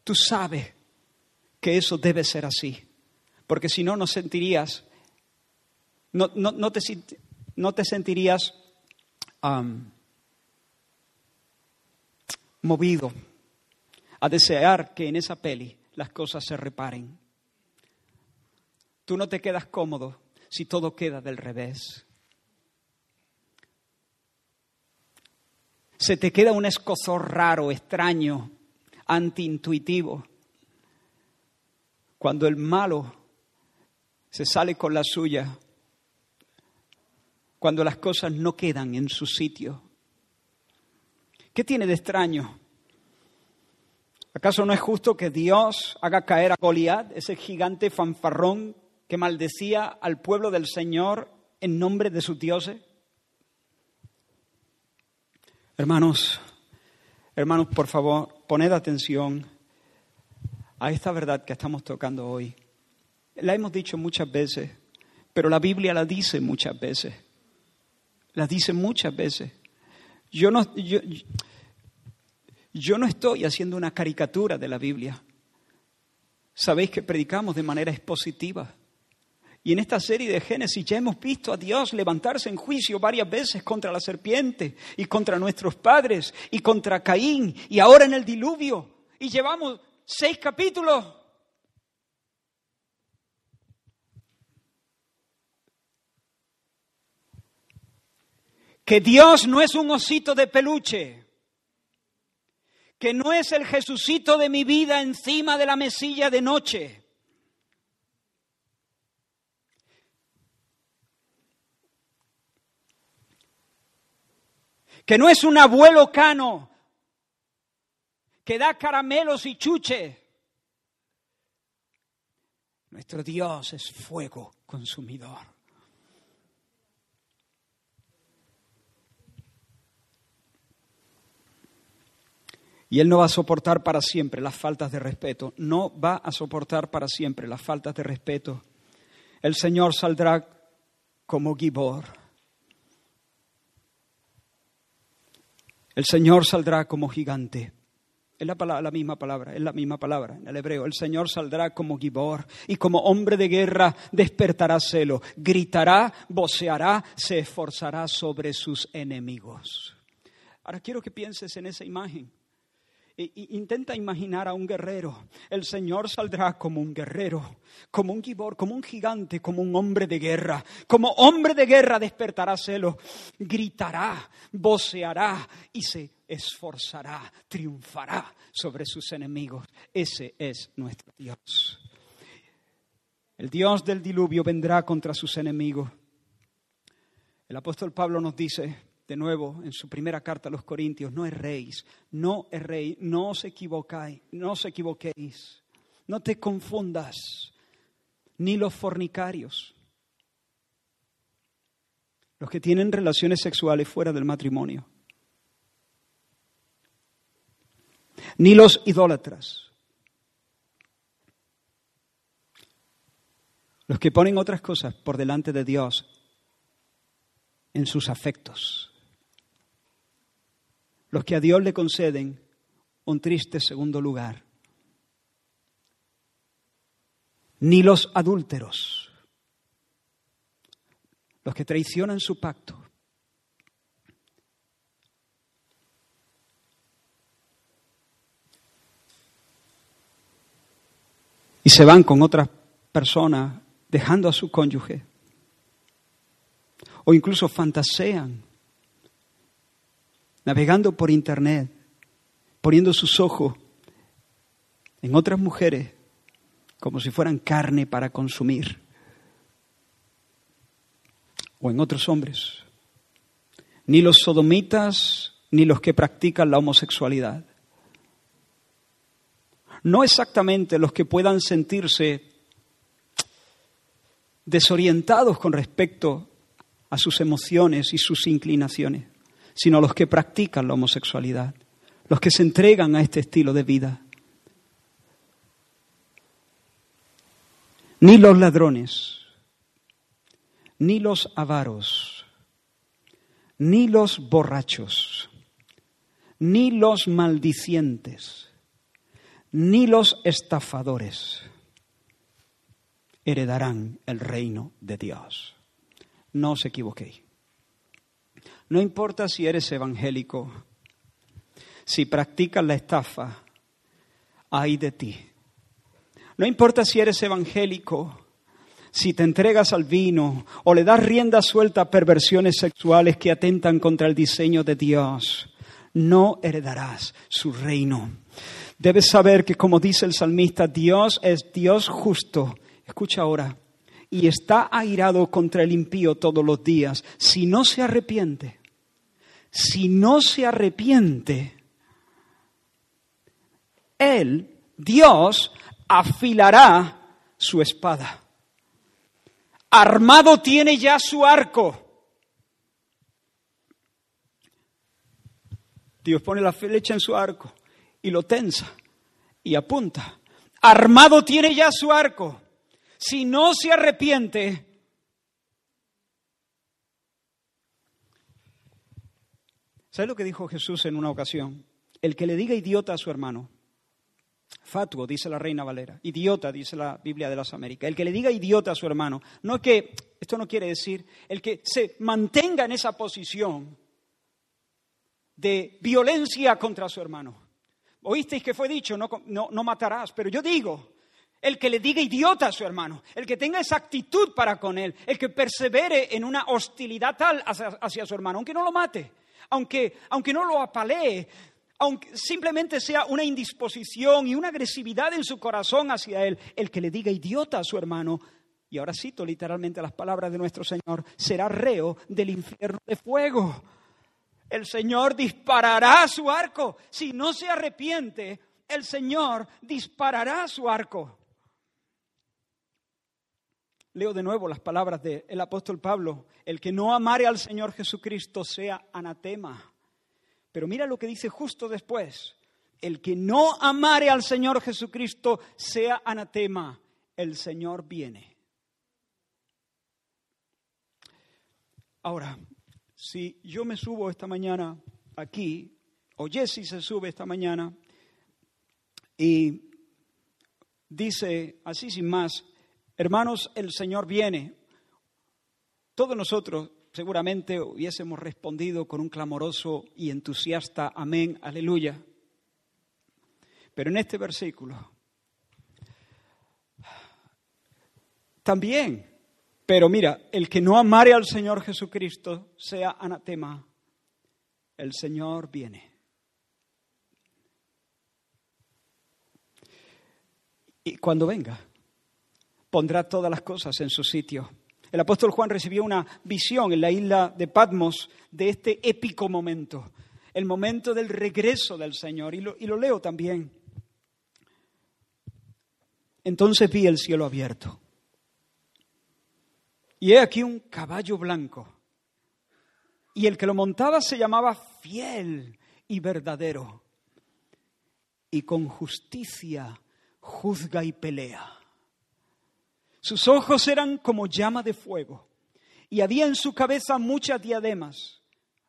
Tú sabes que eso debe ser así, porque si no, no sentirías, no, te, no te, sentirías movido a desear que en esa peli las cosas se reparen. Tú no te quedas cómodo si todo queda del revés. Se te queda un escozor raro, extraño, antiintuitivo. Cuando el malo se sale con la suya cuando las cosas no quedan en su sitio. ¿Qué tiene de extraño? ¿Acaso no es justo que Dios haga caer a Goliat, ese gigante fanfarrón que maldecía al pueblo del Señor en nombre de sus dioses? Hermanos, hermanos, por favor, poned atención a esta verdad que estamos tocando hoy. La hemos dicho muchas veces, pero la Biblia la dice muchas veces. La dice muchas veces. Yo no, yo, yo no estoy haciendo una caricatura de la Biblia. Sabéis que predicamos de manera expositiva. Y en esta serie de Génesis ya hemos visto a Dios levantarse en juicio varias veces contra la serpiente y contra nuestros padres y contra Caín y ahora en el diluvio. Y llevamos seis capítulos. Que Dios no es un osito de peluche que no es el Jesucito de mi vida encima de la mesilla de noche. Que no es un abuelo cano que da caramelos y chuche. Nuestro Dios es fuego consumidor. Y Él no va a soportar para siempre las faltas de respeto. No va a soportar para siempre las faltas de respeto. El Señor saldrá como Gibor. El Señor saldrá como gigante. Es la, la, misma palabra, es la misma palabra en el hebreo. El Señor saldrá como Gibor y como hombre de guerra despertará celo, gritará, voceará, se esforzará sobre sus enemigos. Ahora quiero que pienses en esa imagen. Intenta imaginar a un guerrero. El Señor saldrá como un guerrero, como un gibor, como un gigante, como un hombre de guerra. Como hombre de guerra despertará celo, gritará, voceará y se esforzará, triunfará sobre sus enemigos. Ese es nuestro Dios. El Dios del diluvio vendrá contra sus enemigos. El apóstol Pablo nos dice, de nuevo en su primera carta a los Corintios, no erréis, no erréis, no os equivocáis, no os equivoquéis, no te confundas, ni los fornicarios, los que tienen relaciones sexuales fuera del matrimonio, ni los idólatras, los que ponen otras cosas por delante de Dios en sus afectos los que a Dios le conceden un triste segundo lugar, ni los adúlteros, los que traicionan su pacto, y se van con otras personas dejando a su cónyuge, o incluso fantasean navegando por Internet, poniendo sus ojos en otras mujeres como si fueran carne para consumir, o en otros hombres, ni los sodomitas ni los que practican la homosexualidad. No exactamente los que puedan sentirse desorientados con respecto a sus emociones y sus inclinaciones sino los que practican la homosexualidad, los que se entregan a este estilo de vida. Ni los ladrones, ni los avaros, ni los borrachos, ni los maldicientes, ni los estafadores heredarán el reino de Dios. No os equivoquéis. No importa si eres evangélico, si practicas la estafa, hay de ti. No importa si eres evangélico, si te entregas al vino o le das rienda suelta a perversiones sexuales que atentan contra el diseño de Dios, no heredarás su reino. Debes saber que, como dice el salmista, Dios es Dios justo. Escucha ahora, y está airado contra el impío todos los días. Si no se arrepiente, si no se arrepiente, Él, Dios, afilará su espada. Armado tiene ya su arco. Dios pone la flecha en su arco y lo tensa y apunta. Armado tiene ya su arco. Si no se arrepiente, ¿sabes lo que dijo Jesús en una ocasión? El que le diga idiota a su hermano, fatuo, dice la Reina Valera, idiota, dice la Biblia de las Américas, el que le diga idiota a su hermano, no es que, esto no quiere decir, el que se mantenga en esa posición de violencia contra su hermano. Oísteis que fue dicho, no, no, matarás, pero yo digo, el que le diga idiota a su hermano, el que tenga esa actitud para con él, el que persevere en una hostilidad tal hacia, su hermano, aunque no lo mate, aunque, aunque no lo apalee, aunque simplemente sea una indisposición y una agresividad en su corazón hacia él, el que le diga idiota a su hermano, y ahora cito literalmente las palabras de nuestro Señor, será reo del infierno de fuego el Señor disparará su arco. Si no se arrepiente, el Señor disparará su arco. Leo de nuevo las palabras del apóstol Pablo. El que no amare al Señor Jesucristo sea anatema. Pero mira lo que dice justo después. El que no amare al Señor Jesucristo sea anatema. El Señor viene. Ahora, si yo me subo esta mañana aquí, o Jesse se sube esta mañana y dice así sin más, hermanos, el Señor viene, todos nosotros seguramente hubiésemos respondido con un clamoroso y entusiasta amén, aleluya. Pero en este versículo también pero mira, el que no amare al Señor Jesucristo sea anatema. El Señor viene. Y cuando venga, pondrá todas las cosas en su sitio. El apóstol Juan recibió una visión en la isla de Patmos de este épico momento, el momento del regreso del Señor, y lo, y lo leo también. Entonces vi el cielo abierto y he aquí un caballo blanco. Y el que lo montaba se llamaba fiel y verdadero. Y con justicia juzga y pelea. Sus ojos eran como llama de fuego. Y había en su cabeza muchas diademas.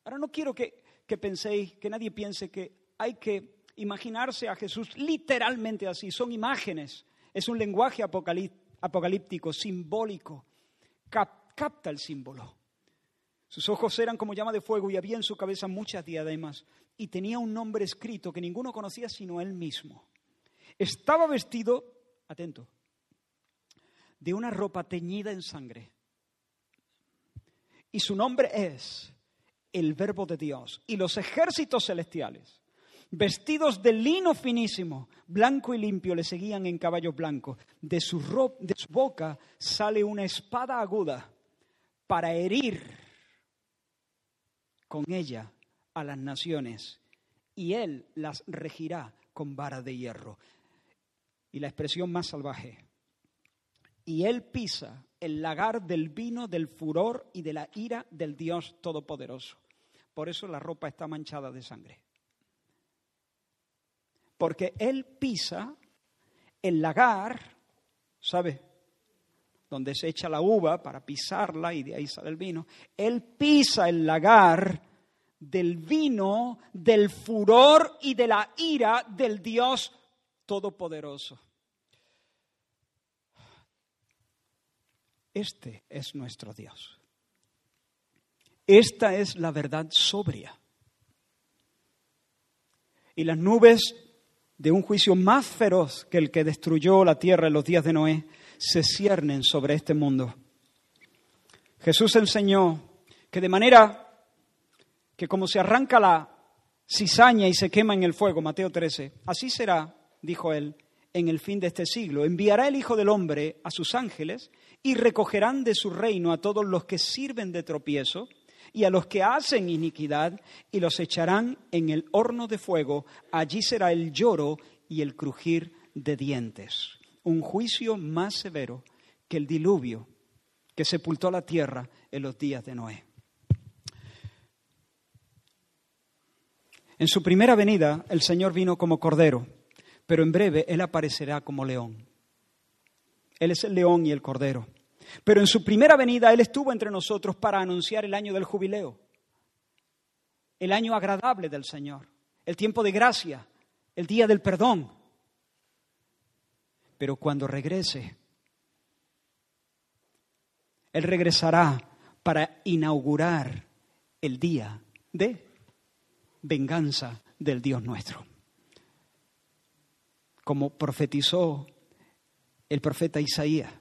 Ahora no quiero que, que penséis, que nadie piense que hay que imaginarse a Jesús literalmente así. Son imágenes. Es un lenguaje apocalíptico, simbólico capta el símbolo. Sus ojos eran como llama de fuego y había en su cabeza muchas diademas y tenía un nombre escrito que ninguno conocía sino él mismo. Estaba vestido, atento, de una ropa teñida en sangre. Y su nombre es el Verbo de Dios. Y los ejércitos celestiales, vestidos de lino finísimo, blanco y limpio, le seguían en caballos blancos. De su, de su boca sale una espada aguda para herir con ella a las naciones, y él las regirá con vara de hierro. Y la expresión más salvaje, y él pisa el lagar del vino, del furor y de la ira del Dios Todopoderoso. Por eso la ropa está manchada de sangre. Porque él pisa el lagar, ¿sabe? donde se echa la uva para pisarla y de ahí sale el vino. Él pisa el lagar del vino, del furor y de la ira del Dios Todopoderoso. Este es nuestro Dios. Esta es la verdad sobria. Y las nubes de un juicio más feroz que el que destruyó la tierra en los días de Noé se ciernen sobre este mundo. Jesús enseñó que de manera que como se arranca la cizaña y se quema en el fuego, Mateo 13, así será, dijo él, en el fin de este siglo. Enviará el Hijo del Hombre a sus ángeles y recogerán de su reino a todos los que sirven de tropiezo y a los que hacen iniquidad y los echarán en el horno de fuego. Allí será el lloro y el crujir de dientes. Un juicio más severo que el diluvio que sepultó la tierra en los días de Noé. En su primera venida el Señor vino como cordero, pero en breve Él aparecerá como león. Él es el león y el cordero. Pero en su primera venida Él estuvo entre nosotros para anunciar el año del jubileo, el año agradable del Señor, el tiempo de gracia, el día del perdón. Pero cuando regrese, Él regresará para inaugurar el día de venganza del Dios nuestro. Como profetizó el profeta Isaías,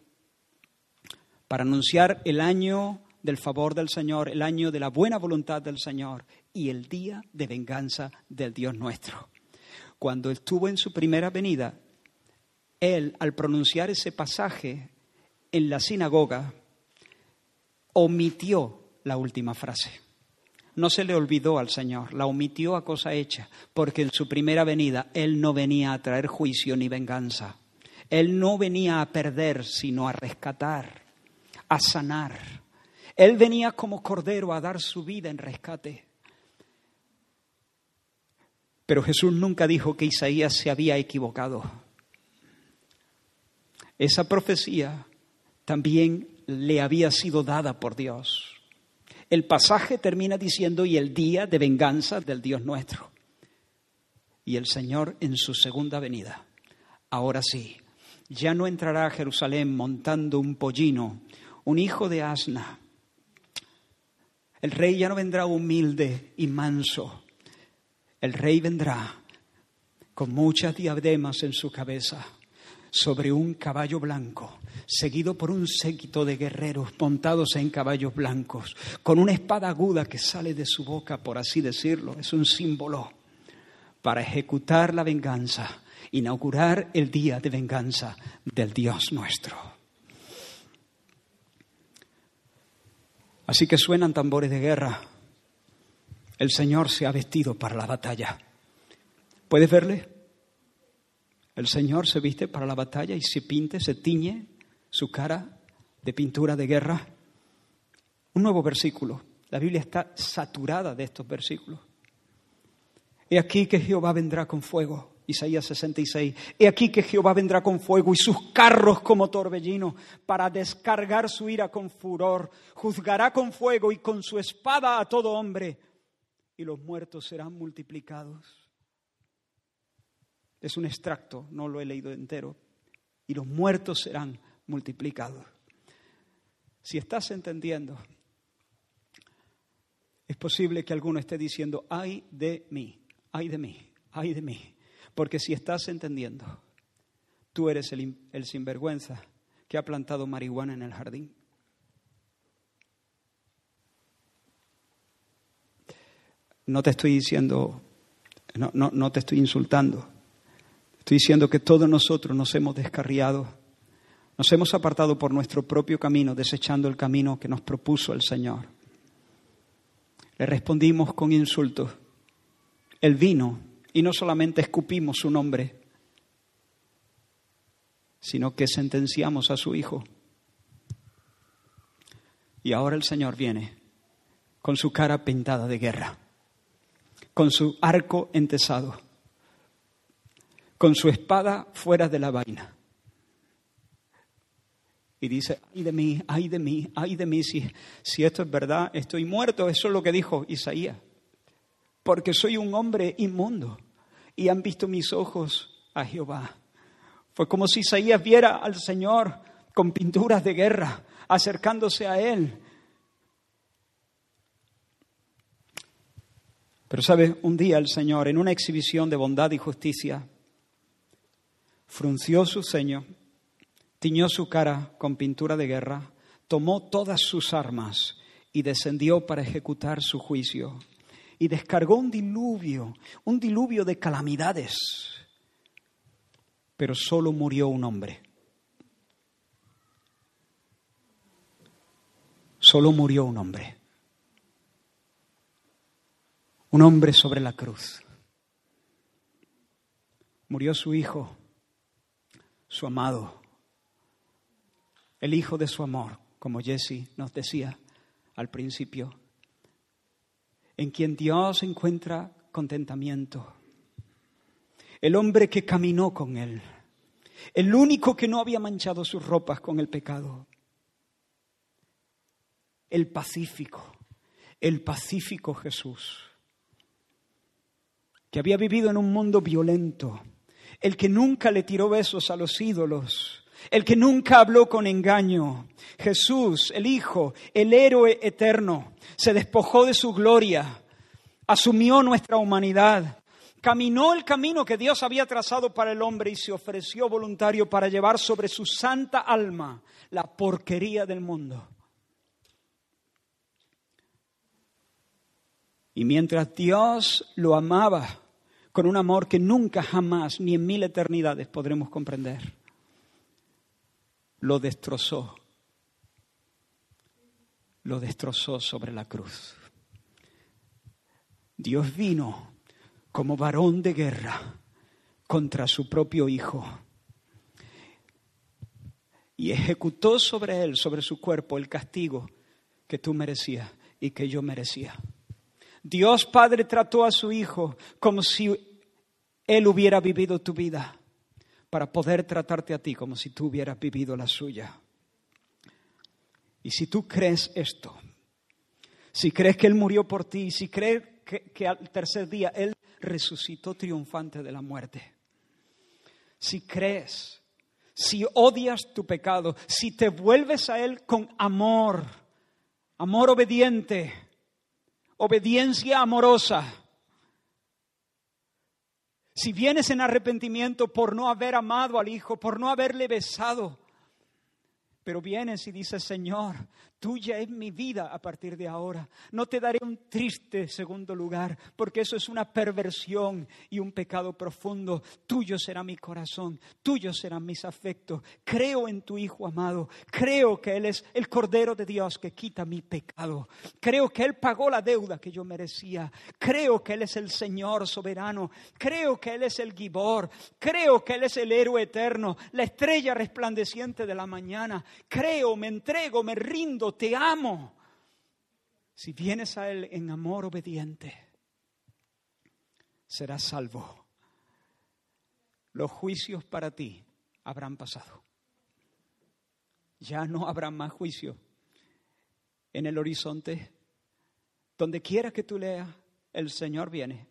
para anunciar el año del favor del Señor, el año de la buena voluntad del Señor y el día de venganza del Dios nuestro. Cuando estuvo en su primera venida, él, al pronunciar ese pasaje en la sinagoga, omitió la última frase. No se le olvidó al Señor, la omitió a cosa hecha, porque en su primera venida Él no venía a traer juicio ni venganza. Él no venía a perder, sino a rescatar, a sanar. Él venía como cordero a dar su vida en rescate. Pero Jesús nunca dijo que Isaías se había equivocado. Esa profecía también le había sido dada por Dios. El pasaje termina diciendo, y el día de venganza del Dios nuestro. Y el Señor en su segunda venida. Ahora sí, ya no entrará a Jerusalén montando un pollino, un hijo de asna. El rey ya no vendrá humilde y manso. El rey vendrá con muchas diademas en su cabeza, sobre un caballo blanco, seguido por un séquito de guerreros montados en caballos blancos, con una espada aguda que sale de su boca, por así decirlo. Es un símbolo para ejecutar la venganza inaugurar el día de venganza del Dios nuestro. Así que suenan tambores de guerra. El Señor se ha vestido para la batalla. ¿Puedes verle? El Señor se viste para la batalla y se pinte, se tiñe su cara de pintura de guerra. Un nuevo versículo. La Biblia está saturada de estos versículos. He aquí que Jehová vendrá con fuego Isaías 66. He aquí que Jehová vendrá con fuego y sus carros como torbellino para descargar su ira con furor. Juzgará con fuego y con su espada a todo hombre y los muertos serán multiplicados. Es un extracto, no lo he leído entero. Y los muertos serán multiplicados. Si estás entendiendo, es posible que alguno esté diciendo, ay de mí, ay de mí, ay de mí. Porque si estás entendiendo, tú eres el, sinvergüenza que ha plantado marihuana en el jardín. No te estoy diciendo, no, no, no te estoy insultando. Estoy diciendo que todos nosotros nos hemos descarriado, nos hemos apartado por nuestro propio camino, desechando el camino que nos propuso el Señor. Le respondimos con insultos. El vino y no solamente escupimos su nombre, sino que sentenciamos a su Hijo. Y ahora el Señor viene con su cara pintada de guerra, con su arco entesado, con su espada fuera de la vaina. Y dice, ay de mí, ay de mí, ay de mí, si, esto es verdad, estoy muerto. Eso es lo que dijo Isaías porque soy un hombre inmundo y han visto mis ojos a Jehová. Fue como si Isaías viera al Señor con pinturas de guerra, acercándose a Él. Pero sabe, un día el Señor, en una exhibición de bondad y justicia, frunció su ceño, tiñó su cara con pintura de guerra, tomó todas sus armas y descendió para ejecutar su juicio y descargó un diluvio, un diluvio de calamidades pero solo murió un hombre. Solo murió un hombre. Un hombre sobre la cruz. Murió su hijo, su amado, el hijo de su amor, como Jesse nos decía al principio, en quien Dios encuentra contentamiento. El hombre que caminó con él, el único que no había manchado sus ropas con el pecado. El pacífico, el pacífico Jesús, que había vivido en un mundo violento, el que nunca le tiró besos a los ídolos, el que nunca habló con engaño. Jesús, el Hijo, el héroe eterno, se despojó de su gloria, asumió nuestra humanidad, caminó el camino que Dios había trazado para el hombre y se ofreció voluntario para llevar sobre su santa alma la porquería del mundo. Y mientras Dios lo amaba con un amor que nunca jamás ni en mil eternidades podremos comprender, lo destrozó, lo destrozó sobre la cruz. Dios vino como varón de guerra contra su propio Hijo y ejecutó sobre él, sobre su cuerpo, el castigo que tú merecías y que yo merecía. Dios Padre trató a su Hijo como si Él hubiera vivido tu vida para poder tratarte a ti como si tú hubieras vivido la suya. Y si tú crees esto, si crees que Él murió por ti, si crees que, al tercer día Él resucitó triunfante de la muerte, si crees, si odias tu pecado, si te vuelves a Él con amor, amor obediente, obediencia amorosa, si vienes en arrepentimiento por no haber amado al Hijo, por no haberle besado, pero vienes y dices, Señor, Tuya es mi vida a partir de ahora. No te daré un triste segundo lugar, porque eso es una perversión y un pecado profundo. Tuyo será mi corazón, tuyo serán mis afectos. Creo en tu Hijo amado. Creo que Él es el Cordero de Dios que quita mi pecado. Creo que Él pagó la deuda que yo merecía. Creo que Él es el Señor soberano. Creo que Él es el Gibor. Creo que Él es el héroe eterno, la estrella resplandeciente de la mañana. Creo, me entrego, me rindo te amo. Si vienes a Él en amor obediente, serás salvo. Los juicios para ti habrán pasado. Ya no habrá más juicio en el horizonte. Donde quiera que tú leas, el Señor viene.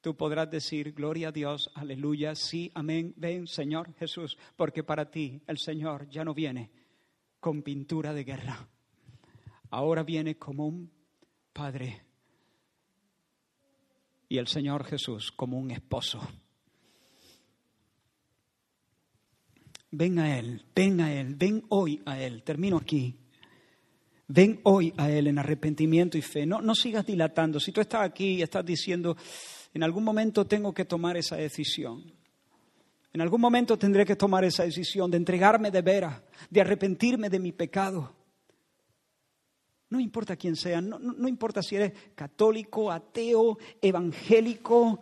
Tú podrás decir, gloria a Dios, aleluya, sí, amén, ven, Señor Jesús, porque para ti el Señor ya no viene con pintura de guerra. Ahora viene como un padre y el Señor Jesús como un esposo. Ven a Él, ven a Él, ven hoy a Él. Termino aquí. Ven hoy a Él en arrepentimiento y fe. No, no sigas dilatando. Si tú estás aquí y estás diciendo, en algún momento tengo que tomar esa decisión. En algún momento tendré que tomar esa decisión de entregarme de veras, de arrepentirme de mi pecado. No importa quién sea, no, importa si eres católico, ateo, evangélico,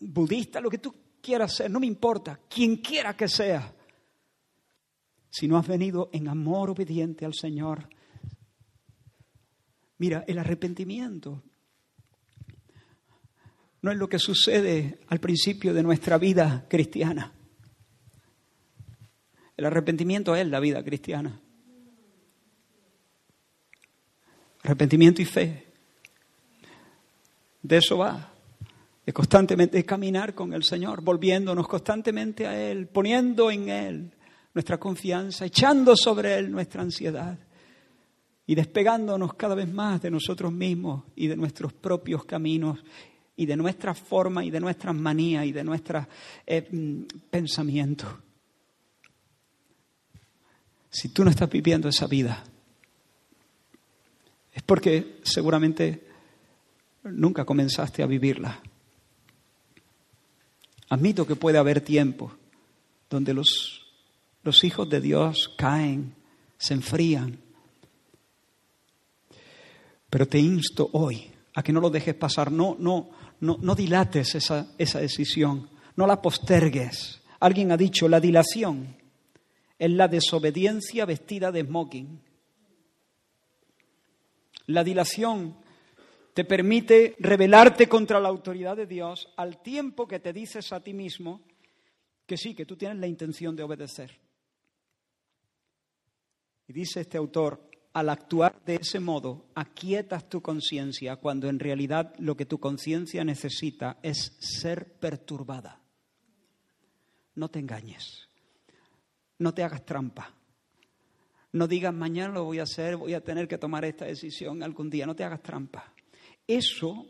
budista, lo que tú quieras ser, no me importa, quien quiera que sea. Si no has venido en amor obediente al Señor, mira, el arrepentimiento no es lo que sucede al principio de nuestra vida cristiana. El arrepentimiento es la vida cristiana. Arrepentimiento y fe. De eso va. De constantemente caminar con el Señor, volviéndonos constantemente a Él, poniendo en Él nuestra confianza, echando sobre Él nuestra ansiedad y despegándonos cada vez más de nosotros mismos y de nuestros propios caminos y de nuestra forma y de nuestras manías y de nuestros eh, mm, pensamientos. Si tú no estás viviendo esa vida, es porque seguramente nunca comenzaste a vivirla. Admito que puede haber tiempo donde los, los hijos de Dios caen, se enfrían. Pero te insto hoy a que no lo dejes pasar, no, no, no, dilates esa, esa decisión, no la postergues. Alguien ha dicho, la dilación es la desobediencia vestida de smoking. La dilación te permite rebelarte contra la autoridad de Dios al tiempo que te dices a ti mismo que sí, que tú tienes la intención de obedecer. Y dice este autor, al actuar de ese modo, aquietas tu conciencia cuando en realidad lo que tu conciencia necesita es ser perturbada. No te engañes, no te hagas trampa, no digas mañana lo voy a hacer, voy a tener que tomar esta decisión algún día, no te hagas trampa. Eso,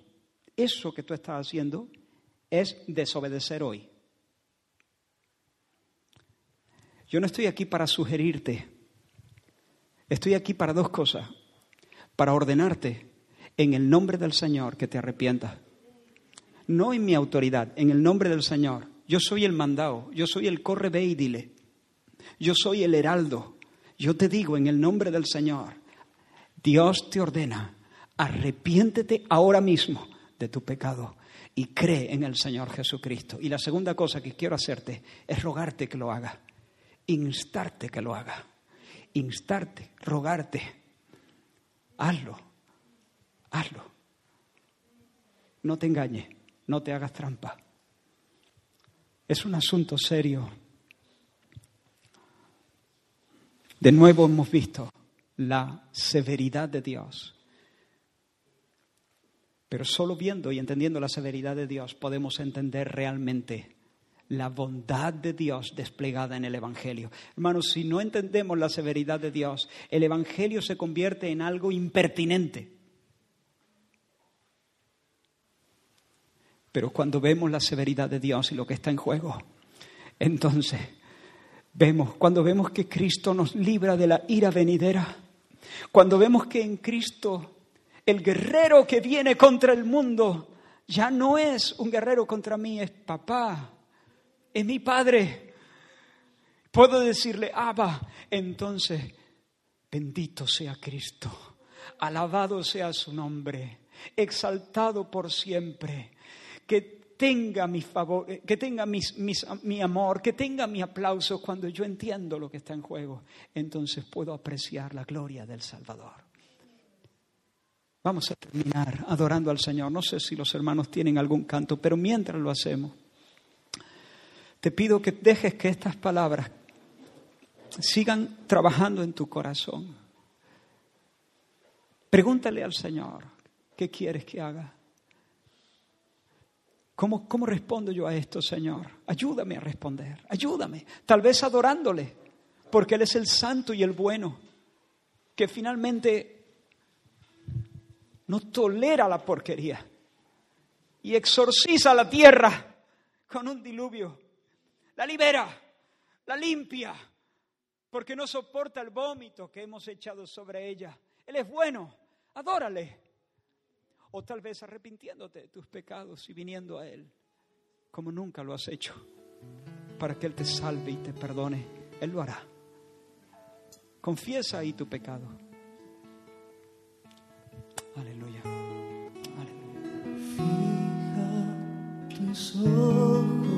eso que tú estás haciendo es desobedecer hoy. Yo no estoy aquí para sugerirte, estoy aquí para dos cosas, para ordenarte en el nombre del Señor que te arrepientas. No en mi autoridad, en el nombre del Señor. Yo soy el mandado, yo soy el corre dile. Yo soy el heraldo. Yo te digo en el nombre del Señor, Dios te ordena, arrepiéntete ahora mismo de tu pecado y cree en el Señor Jesucristo. Y la segunda cosa que quiero hacerte es rogarte que lo haga instarte que lo haga, instarte, rogarte, hazlo, hazlo. No te engañes, no te hagas trampa. Es un asunto serio. De nuevo hemos visto la severidad de Dios. Pero solo viendo y entendiendo la severidad de Dios podemos entender realmente la bondad de Dios desplegada en el Evangelio. Hermanos, si no entendemos la severidad de Dios, el Evangelio se convierte en algo impertinente. Pero cuando vemos la severidad de Dios y lo que está en juego, entonces vemos, cuando vemos que Cristo nos libra de la ira venidera, cuando vemos que en Cristo el guerrero que viene contra el mundo ya no es un guerrero contra mí, es papá, es mi Padre. Puedo decirle, Abba, entonces, bendito sea Cristo, alabado sea su nombre, exaltado por siempre, que tenga mi favor, que tenga mi amor, que tenga mi aplauso cuando yo entiendo lo que está en juego. Entonces puedo apreciar la gloria del Salvador. Vamos a terminar adorando al Señor. No sé si los hermanos tienen algún canto, pero mientras lo hacemos. Te pido que dejes que estas palabras sigan trabajando en tu corazón. Pregúntale al Señor, ¿qué quieres que haga? ¿Cómo, ¿Cómo respondo yo a esto, Señor? Ayúdame a responder, ayúdame. Tal vez adorándole, porque Él es el santo y el bueno, que finalmente no tolera la porquería y exorciza la tierra con un diluvio la libera, la limpia, porque no soporta el vómito que hemos echado sobre ella. Él es bueno, adórale. O tal vez arrepintiéndote de tus pecados y viniendo a Él, como nunca lo has hecho, para que Él te salve y te perdone. Él lo hará. Confiesa ahí tu pecado. Aleluya. Aleluya. Fija tus ojos